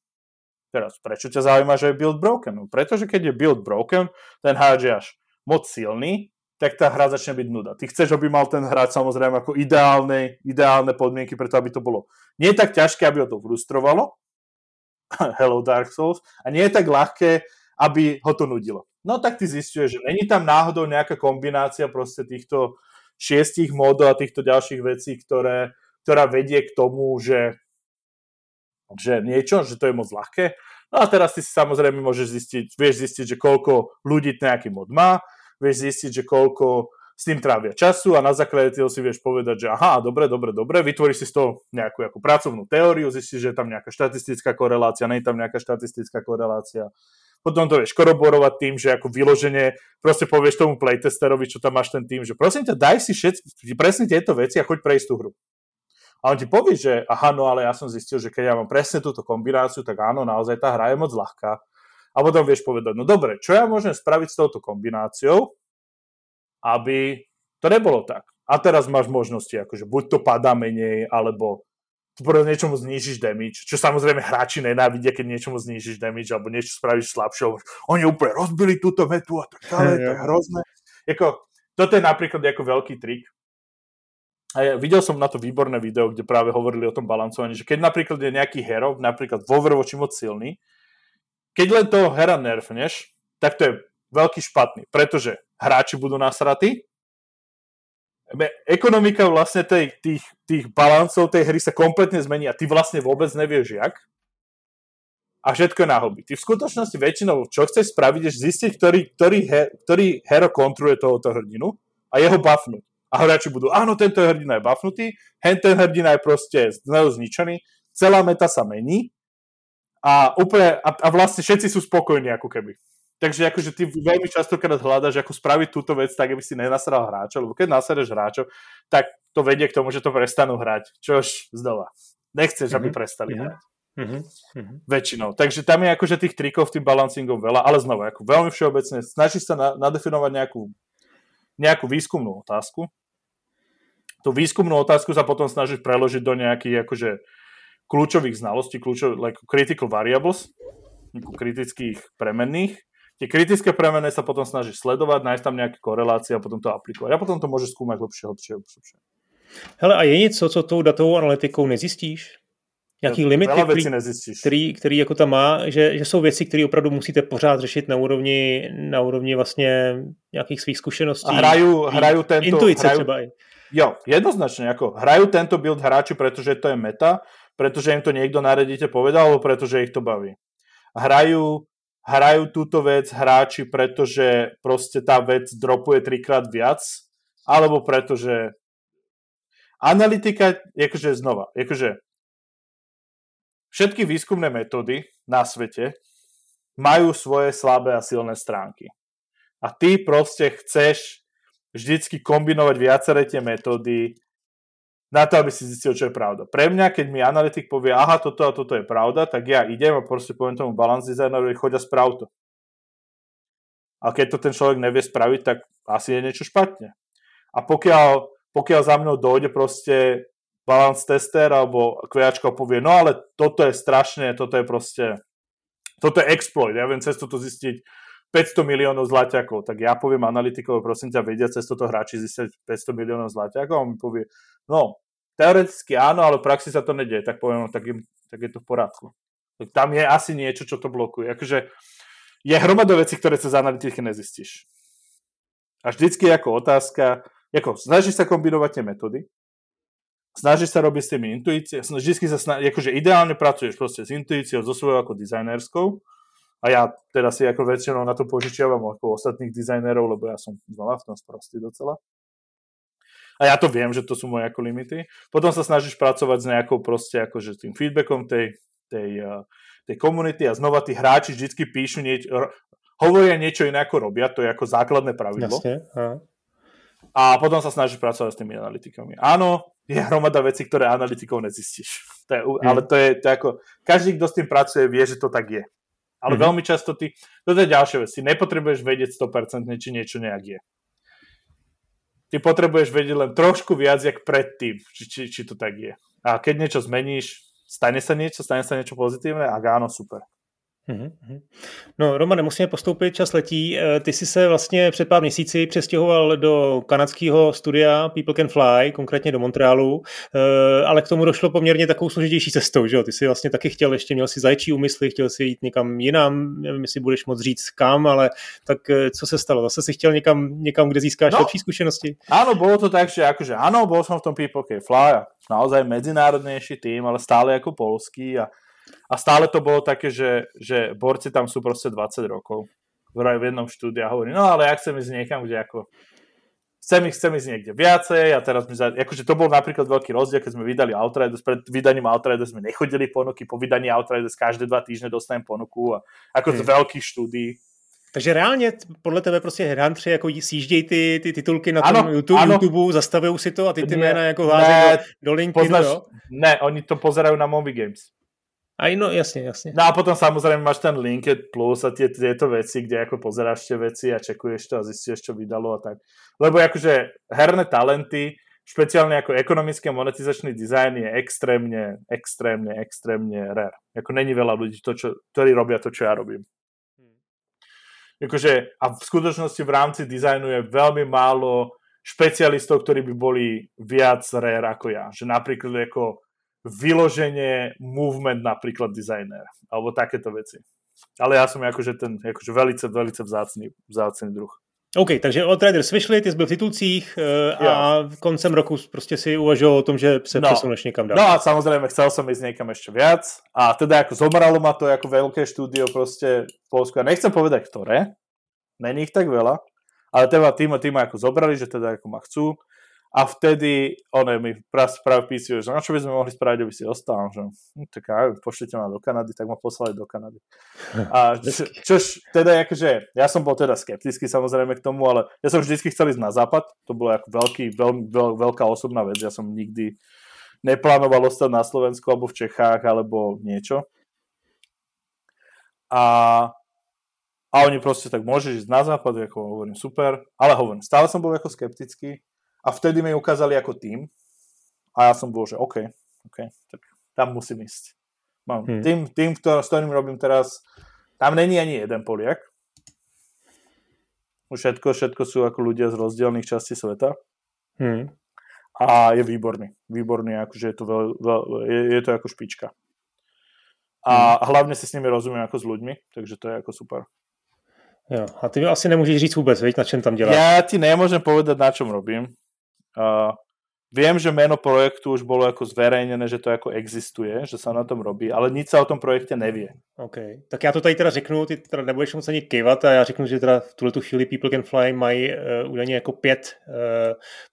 Teraz, prečo ťa zaujíma, že je build broken? No, pretože keď je build broken, ten hráč je až moc silný, tak tá hra začne byť nuda. Ty chceš, aby mal ten hráč samozrejme ako ideálne, ideálne podmienky preto, aby to bolo nie je tak ťažké, aby ho to frustrovalo, Hello Dark Souls, a nie je tak ľahké, aby ho to nudilo. No tak ty zistuješ, že není tam náhodou nejaká kombinácia proste týchto šiestich módov a týchto ďalších vecí, ktoré, ktorá vedie k tomu, že, že niečo, že to je moc ľahké. No a teraz ty si samozrejme môžeš zistiť, vieš zistiť, že koľko ľudí nejaký mod má, vieš zistiť, že koľko s tým trávia času a na základe toho si vieš povedať, že aha, dobre, dobre, dobre, vytvorí si z toho nejakú ako pracovnú teóriu, zistíš, že je tam nejaká štatistická korelácia, nie je tam nejaká štatistická korelácia. Potom to vieš koroborovať tým, že ako vyloženie proste povieš tomu playtesterovi, čo tam máš ten tým, že prosím ťa, daj si všetky, presne tieto veci a choď prejsť tú hru. A on ti povie, že aha, no ale ja som zistil, že keď ja mám presne túto kombináciu, tak áno, naozaj tá hra je moc ľahká. A potom vieš povedať, no dobre, čo ja môžem spraviť s touto kombináciou, aby to nebolo tak. A teraz máš možnosti, akože buď to padá menej, alebo niečomu znížiš damage, čo samozrejme hráči nenávidia, keď niečomu znížiš damage, alebo niečo spravíš slabšie. Oni úplne rozbili túto metu a tak ďalej, to je hrozné. Jako, toto je napríklad ako veľký trik. A ja videl som na to výborné video, kde práve hovorili o tom balancovaní, že keď napríklad je nejaký hero, napríklad vo Overwatchi moc silný, keď len toho hera nerfneš, tak to je veľký špatný, pretože hráči budú nasratí. Ekonomika vlastne tej, tých, tých balancov tej hry sa kompletne zmení a ty vlastne vôbec nevieš jak. A všetko je na hobby. Ty v skutočnosti väčšinou, čo chceš spraviť, je zistiť, ktorý, ktorý, he, ktorý hero kontruje tohoto hrdinu a jeho buffnúť. A hráči budú, áno, tento hrdina je buffnutý, hen ten hrdina je proste zničený, celá meta sa mení a úplne, a, a vlastne všetci sú spokojní ako keby. Takže akože ty veľmi častokrát hľadaš, ako spraviť túto vec tak, aby si nenasral hráčov, lebo keď nasereš hráčov, tak to vedie k tomu, že to prestanú hrať. Čož znova. Nechceš, mm-hmm. aby mhm. prestali mm-hmm. hrať. Mm-hmm. Väčšinou. Takže tam je akože tých trikov, tým balancingom veľa, ale znova, ako veľmi všeobecne, snažíš sa na, nadefinovať nejakú, nejakú výskumnú otázku. Tú výskumnú otázku sa potom snažíš preložiť do nejakých akože kľúčových znalostí, kľúčových, like critical variables, kritických premenných Tie kritické premeny sa potom snažíš sledovať, nájsť tam nejaké korelácie a potom to aplikovať. A potom to môžeš skúmať lepšie, lepšie, lepšie. Hele, a je něco, co tou datovou analytikou nezjistíš? Nějaký limity, který, který, který jako tam má, že, že jsou věci, které opravdu musíte pořád řešit na úrovni, na úrovni vlastně nějakých svých zkušeností. A hrajú, hrajú tento... Intuice hrajú, třeba. Jo, jednoznačne, ako hrajú tento build hráči, pretože to je meta, pretože im to niekto na Reddite povedal, alebo pretože ich to baví. Hrajú hrajú túto vec hráči, pretože proste tá vec dropuje trikrát viac, alebo pretože analytika, akože znova, akože všetky výskumné metódy na svete majú svoje slabé a silné stránky. A ty proste chceš vždycky kombinovať viaceré tie metódy na to, aby si zistil, čo je pravda. Pre mňa, keď mi analytik povie, aha, toto a toto je pravda, tak ja idem a proste poviem tomu balance designerovi, choď a sprav to. A keď to ten človek nevie spraviť, tak asi je niečo špatne. A pokiaľ, pokiaľ za mnou dojde proste balance tester alebo kvejačka povie, no ale toto je strašné, toto je proste, toto je exploit, ja viem cez toto zistiť 500 miliónov zlaťakov, tak ja poviem analytikov, prosím ťa, vedia cez toto hráči zistiť 500 miliónov zlaťakov a on mi povie, no, teoreticky áno, ale v praxi sa to nedieje, tak poviem, no, tak, im, tak je to v poradku. Tak tam je asi niečo, čo to blokuje. Akože je hromada vecí, ktoré cez analytiky nezistíš. A vždycky ako otázka, ako snažíš sa kombinovať tie metódy, snažíš sa robiť s tými intuíciami, vždycky sa snažíš, akože ideálne pracuješ proste s intuíciou, so svojou ako dizajnerskou, a ja teda si ako väčšinou na to požičiavam ako ostatných dizajnerov, lebo ja som znova v tom sprostý docela. A ja to viem, že to sú moje ako limity. Potom sa snažíš pracovať s nejakou proste akože tým feedbackom tej, tej, eh, tej komunity a znova tí hráči vždy píšu niečo, hovoria niečo iné ako robia, to je ako základné pravidlo. Jasne, a potom sa snažíš pracovať s tými analytikami. Áno, je hromada vecí, ktoré analytikov nezistíš. To je, mm. Ale to je, to je ako, každý, kto s tým pracuje, vie, že to tak je. Ale mm-hmm. veľmi často ty, toto je ďalšia vec, ty nepotrebuješ vedieť 100% či niečo nejak je. Ty potrebuješ vedieť len trošku viac, jak predtým, či, či, či to tak je. A keď niečo zmeníš, stane sa niečo, stane sa niečo pozitívne, ak áno, super. Mhm, mhm. No, Romane, musíme postoupit, čas letí. Eh, ty jsi se vlastně před pár měsíci přestěhoval do kanadského studia People Can Fly, konkrétně do Montrealu, eh, ale k tomu došlo poměrně takovou složitější cestou, že jo? Ty jsi vlastně taky chtěl, ještě měl si zajčí úmysly, chtěl si jít někam jinam, nevím, jestli budeš moc říct kam, ale tak eh, co se stalo? Zase si chtěl někam, někam kde získáš no, lepší zkušenosti? Áno, bolo to tak, že akože áno, bol som v tom People Can Fly naozaj medzinárodnejší tým, ale stále ako polský a a stále to bolo také, že, že borci tam sú proste 20 rokov. Vraj v jednom štúdiu a hovorí, no ale ja chcem ísť niekam, kde ako chcem chcem ísť niekde viacej a teraz mi za... akože to bol napríklad veľký rozdiel, keď sme vydali Outriders, pred vydaním Outriders sme nechodili ponuky, po vydaní Outriders každé dva týždne dostanem ponuku a ako z hmm. veľkých štúdií. Takže reálně podle tebe prostě headhuntři jako sjíždějí ty, ty titulky na tom YouTube, ano. YouTube, zastavují si to a ty ty ne, jména jako házejí do, do LinkedInu, poznáš, jo? Ne, oni to pozerajú na Movie Games. Aj no, jasne, jasne. No a potom samozrejme máš ten Linked Plus a tie, tieto veci, kde ako pozeráš tie veci a čekuješ to a zistíš, čo vydalo a tak. Lebo akože herné talenty, špeciálne ako ekonomický a monetizačný dizajn je extrémne, extrémne, extrémne rare. Ako není veľa ľudí, to, čo, ktorí robia to, čo ja robím. Hmm. Akože, a v skutočnosti v rámci dizajnu je veľmi málo špecialistov, ktorí by boli viac rare ako ja. Že napríklad ako vyloženie movement napríklad designer, alebo takéto veci. Ale ja som akože ten akože velice, velice vzácný, vzácný druh. OK, takže Outriders vyšli, ty jsi byl v titulcích uh, a koncem roku prostě si uvažoval o tom, že se no. přesuneš někam dál. No a samozrejme chcel som ísť niekam ešte viac a teda ako zomralo ma to ako veľké štúdio proste v Polsku. A nechcem povedať ktoré, není ich tak veľa, ale teda tým, tým ako zobrali, že teda ako ma chcú a vtedy one mi práve písujú, že no čo by sme mohli spraviť, aby si ostal. Že, hm, tak aj, pošlite ma do Kanady, tak ma poslali do Kanady. A čo, čož teda akože, ja som bol teda skeptický samozrejme k tomu, ale ja som vždycky chcel ísť na západ, to bolo ako veľký, veľ, veľ, veľká osobná vec, ja som nikdy neplánoval ostať na Slovensku alebo v Čechách alebo niečo. A, a oni proste tak môžeš ísť na západ, ako hovorím, super, ale hovorím, stále som bol ako skeptický, a vtedy mi ukázali ako tým a ja som bol, že OK, OK, tak tam musím ísť. Mám hmm. tým, tým ktor- s ktorým robím teraz, tam není ani jeden Poliak. Všetko, všetko sú ako ľudia z rozdielných častí sveta. Hmm. A je výborný. Výborný, akože je to, veľ, veľ, je, je to ako špička. A hmm. hlavne si s nimi rozumiem ako s ľuďmi, takže to je ako super. Jo, a ty asi nemôžeš říct vôbec, veď, na čem tam děláš. Ja ti nemôžem povedať, na čom robím. Uh, Viem, že meno projektu už bolo ako zverejnené, že to ako existuje, že sa na tom robí, ale nic sa o tom projekte nevie. OK. Tak já to tady teda řeknu, ty teda nebudeš moc ani kývat a já řeknu, že teda v tuhle tu chvíli People Can Fly mají uh, údajně jako pět uh,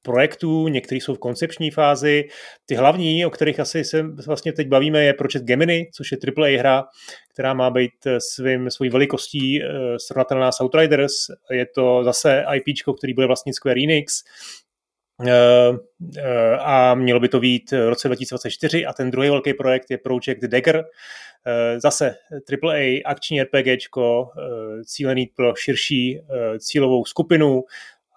projektů, některý jsou v koncepční fázi. Ty hlavní, o kterých asi se vlastně teď bavíme, je Project Gemini, což je AAA hra, která má být svým, svojí velikostí uh, srovnatelná s Outriders. Je to zase IP, který bude vlastnit Square Enix Eh, eh, a mělo by to být v roce 2024 a ten druhý velký projekt je Project Dagger, eh, zase AAA akční RPGčko, cílený pro širší cílovou skupinu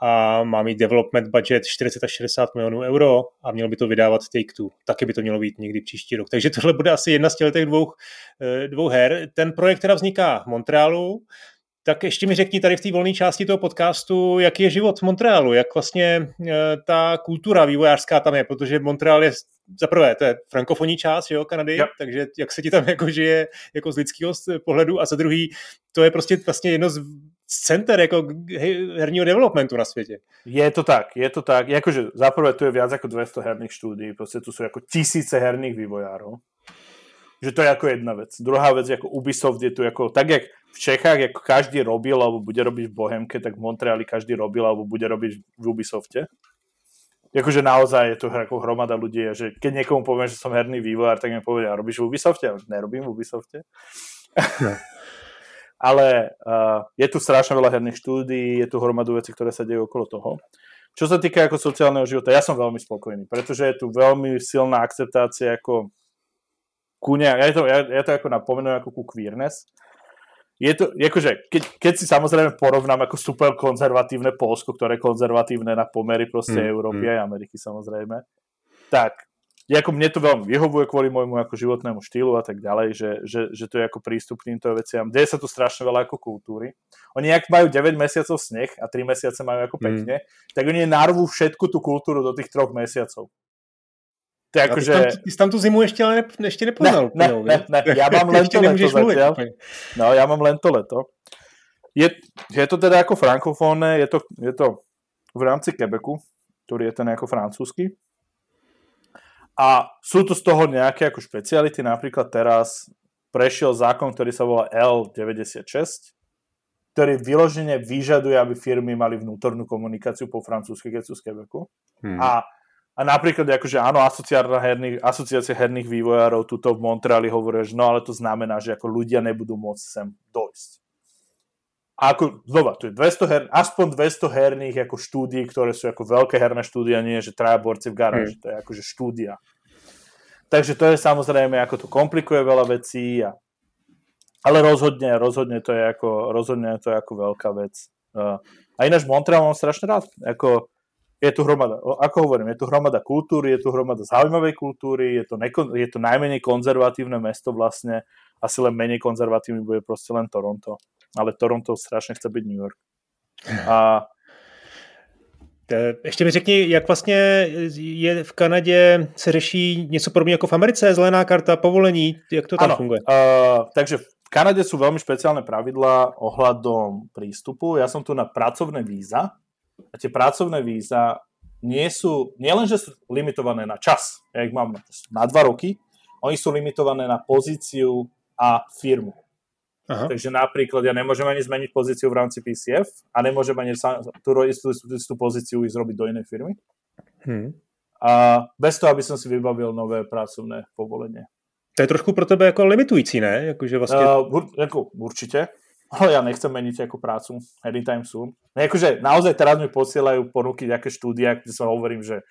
a má mít development budget 40 až 60 milionů euro a měl by to vydávat Take-Two. Taky by to mělo být někdy příští rok. Takže tohle bude asi jedna z těch dvou, dvou her. Ten projekt teda vzniká v Montrealu, tak ještě mi řekni tady v té volné části toho podcastu, jaký je život v Montrealu, jak vlastně e, ta kultura vývojářská tam je, protože Montreal je za prvé, to je frankofonní část jo, Kanady, yep. takže jak se ti tam jako žije jako z lidského pohledu a za druhý, to je prostě vlastně jedno z center jako herního developmentu na světě. Je to tak, je to tak. Jakože za prvé tu je viac ako 200 herných štúdí, prostě tu sú ako tisíce herných vývojárov. Že to je ako jedna vec. Druhá vec, ako Ubisoft je tu ako, tak jak v Čechách, ako každý robil alebo bude robiť v Bohemke, tak v Montreali každý robil alebo bude robiť v Ubisofte. Jakože naozaj je to ako hromada ľudí, že keď niekomu poviem, že som herný vývojár, tak mi povedia, robíš v Ubisofte? Nerobím v Ubisofte. No. Ale uh, je tu strašne veľa herných štúdií, je tu hromadu vecí, ktoré sa dejú okolo toho. Čo sa týka ako sociálneho života, ja som veľmi spokojný, pretože je tu veľmi silná akceptácia ako ku ne, ja to, ja, ja to ako napomenujem ako ku queerness, je to, akože, keď, keď si samozrejme porovnám ako super konzervatívne Polsko, ktoré je konzervatívne na pomery proste mm, Európy mm. a Ameriky samozrejme, tak ako mne to veľmi vyhovuje kvôli môjmu ako životnému štýlu a tak ďalej, že, že, že to je ako prístup k týmto veciam. Deje sa tu strašne veľa ako kultúry. Oni ak majú 9 mesiacov sneh a 3 mesiace majú ako mm. pekne, mm. tak oni narvú všetku tú kultúru do tých troch mesiacov. To je ako, že... Tam, ty jsi tam tu zimu ještě, ale ne, ještě nepoznal. Ne, ne, ne, ne, ja mám len to leto zatiaľ. No, ja mám len to leto. Je, je to teda ako frankofónne, je to, je to v rámci Quebecu, ktorý je ten ako francúzsky. A sú tu z toho nejaké ako špeciality, napríklad teraz prešiel zákon, ktorý sa volá L96, ktorý vyložene vyžaduje, aby firmy mali vnútornú komunikáciu po francúzsky, keď sú z Quebecu. Hmm. A a napríklad, akože áno, herných, asociácia herných vývojárov tuto v Montreali hovoria, že no ale to znamená, že ako ľudia nebudú môcť sem dojsť. A ako, znova, tu je 200 her, aspoň 200 herných ako štúdií, ktoré sú ako veľké herné štúdia, nie že traja borci v garáži, mm. to je akože štúdia. Takže to je samozrejme, ako to komplikuje veľa vecí, a, ale rozhodne, rozhodne to je ako, rozhodne to je ako veľká vec. A ináč Montreal mám strašne rád. Ako, je tu hromada, ako hovorím, je tu hromada kultúry, je tu hromada zaujímavej kultúry, je to, neko, je to najmenej konzervatívne mesto vlastne, asi len menej konzervatívny bude proste len Toronto. Ale Toronto strašne chce byť New York. A ještě mi řekni, jak vlastně je v Kanadě se řeší něco podobně jako v Americe, zelená karta, povolení, jak to tam ano, funguje? Uh, takže v Kanade sú veľmi špeciálne pravidlá ohľadom prístupu. Ja som tu na pracovné víza, a tie pracovné víza nie sú, nielen, že sú limitované na čas, ja ich mám na dva roky, oni sú limitované na pozíciu a firmu. Aha. Takže napríklad ja nemôžem ani zmeniť pozíciu v rámci PCF a nemôžem ani tú istú, istú pozíciu ísť robiť do inej firmy. Hmm. A bez toho, aby som si vybavil nové pracovné povolenie. To je trošku pro tebe jako limitující, ne? Jakože vlastně... Uh, ur, jako, určite ale ja nechcem meniť ako prácu anytime soon. Akože naozaj teraz mi posielajú ponuky nejaké štúdia, kde sa hovorím, že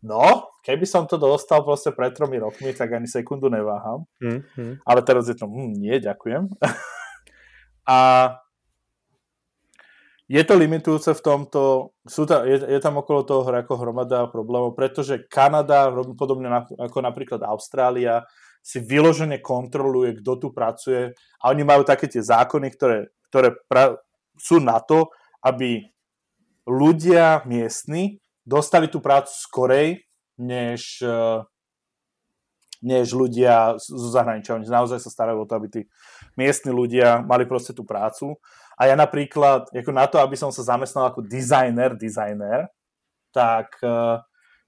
no, keby som to dostal proste pred tromi rokmi, tak ani sekundu neváham. Mm, mm. Ale teraz je to, hm, nie, ďakujem. a je to limitujúce v tomto, sú ta, je, je tam okolo toho ako hromada problémov, pretože Kanada, podobne na, ako napríklad Austrália, si vyložene kontroluje, kto tu pracuje a oni majú také tie zákony, ktoré, ktoré pra- sú na to, aby ľudia miestni dostali tú prácu skorej, než, než ľudia zo zahraničia. Oni naozaj sa starajú o to, aby tí miestni ľudia mali proste tú prácu. A ja napríklad, ako na to, aby som sa zamestnal ako designer, designer, tak uh,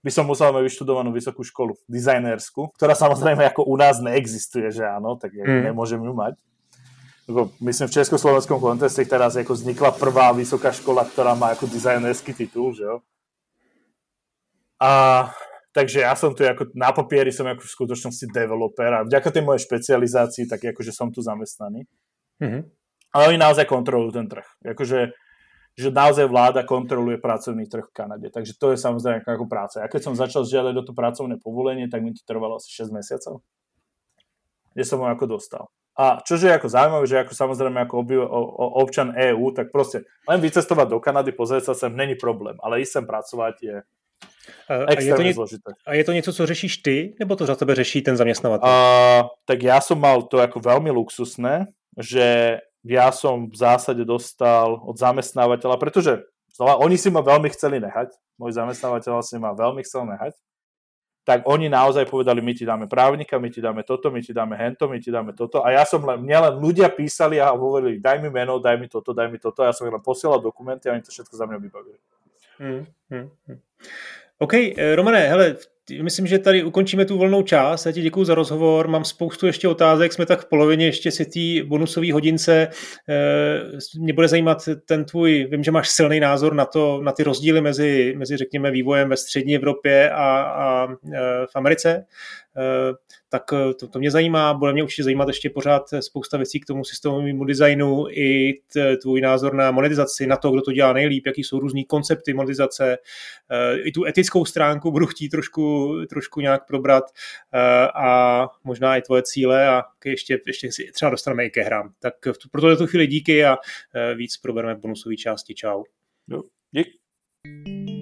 by som musel mať vyštudovanú vysokú školu dizajnerskú, ktorá samozrejme ako u nás neexistuje, že áno, tak mm. nemôžem ju mať. Myslím, v československom konteste teraz ako vznikla prvá vysoká škola, ktorá má ako dizajnerský titul, že jo? A takže ja som tu ako, na papieri som ako v skutočnosti developer a vďaka tej mojej špecializácii, tak akože som tu zamestnaný. Mm-hmm. Ale oni naozaj kontrolujú ten trh. Akože že naozaj vláda kontroluje pracovný trh v Kanade. Takže to je samozrejme ako práca. Ja keď som začal žiadať do to pracovné povolenie, tak mi to trvalo asi 6 mesiacov. Kde som ho ako dostal. A čože je ako zaujímavé, že ako samozrejme ako oby, o, o, občan EÚ, tak proste len vycestovať do Kanady, pozrieť sa sem, není problém, ale ísť sem pracovať je a, a, je to nie, zložité. A je to něco, co řešíš ty, nebo to za tebe řeší ten zaměstnavatel? Uh, tak ja som mal to ako veľmi luxusné, že ja som v zásade dostal od zamestnávateľa, pretože znova, oni si ma veľmi chceli nehať, môj zamestnávateľ si ma veľmi chcel nehať, tak oni naozaj povedali, my ti dáme právnika, my ti dáme toto, my ti dáme hento, my ti dáme toto. A ja som len, mňa len ľudia písali a hovorili, daj mi meno, daj mi toto, daj mi toto. A ja som len posielal dokumenty a oni to všetko za mňa vybavili. Hmm, hmm, hmm. OK, eh, Romane, hele, myslím, že tady ukončíme tu volnou část. Já ti děkuji za rozhovor. Mám spoustu ještě otázek, jsme tak v polovině ještě si té bonusové hodince. Eh, mě bude zajímat ten tvůj, vím, že máš silný názor na to, na ty rozdíly mezi, mezi řekněme, vývojem ve střední Evropě a, a eh, v Americe. Eh, tak eh, to, to mě zajímá. Bude mě určitě zajímat ještě pořád spousta věcí k tomu systémovému designu i tvůj názor na monetizaci, na to, kdo to dělá nejlíp, jaký jsou různý koncepty monetizace. Eh, I tu etickou stránku budu chtít trošku, trošku nějak probrat a možná i tvoje cíle a ještě, ještě si třeba dostaneme i ke hrám. Tak pro tuto chvíli díky a víc probereme v bonusové části. Čau. Jo, dík.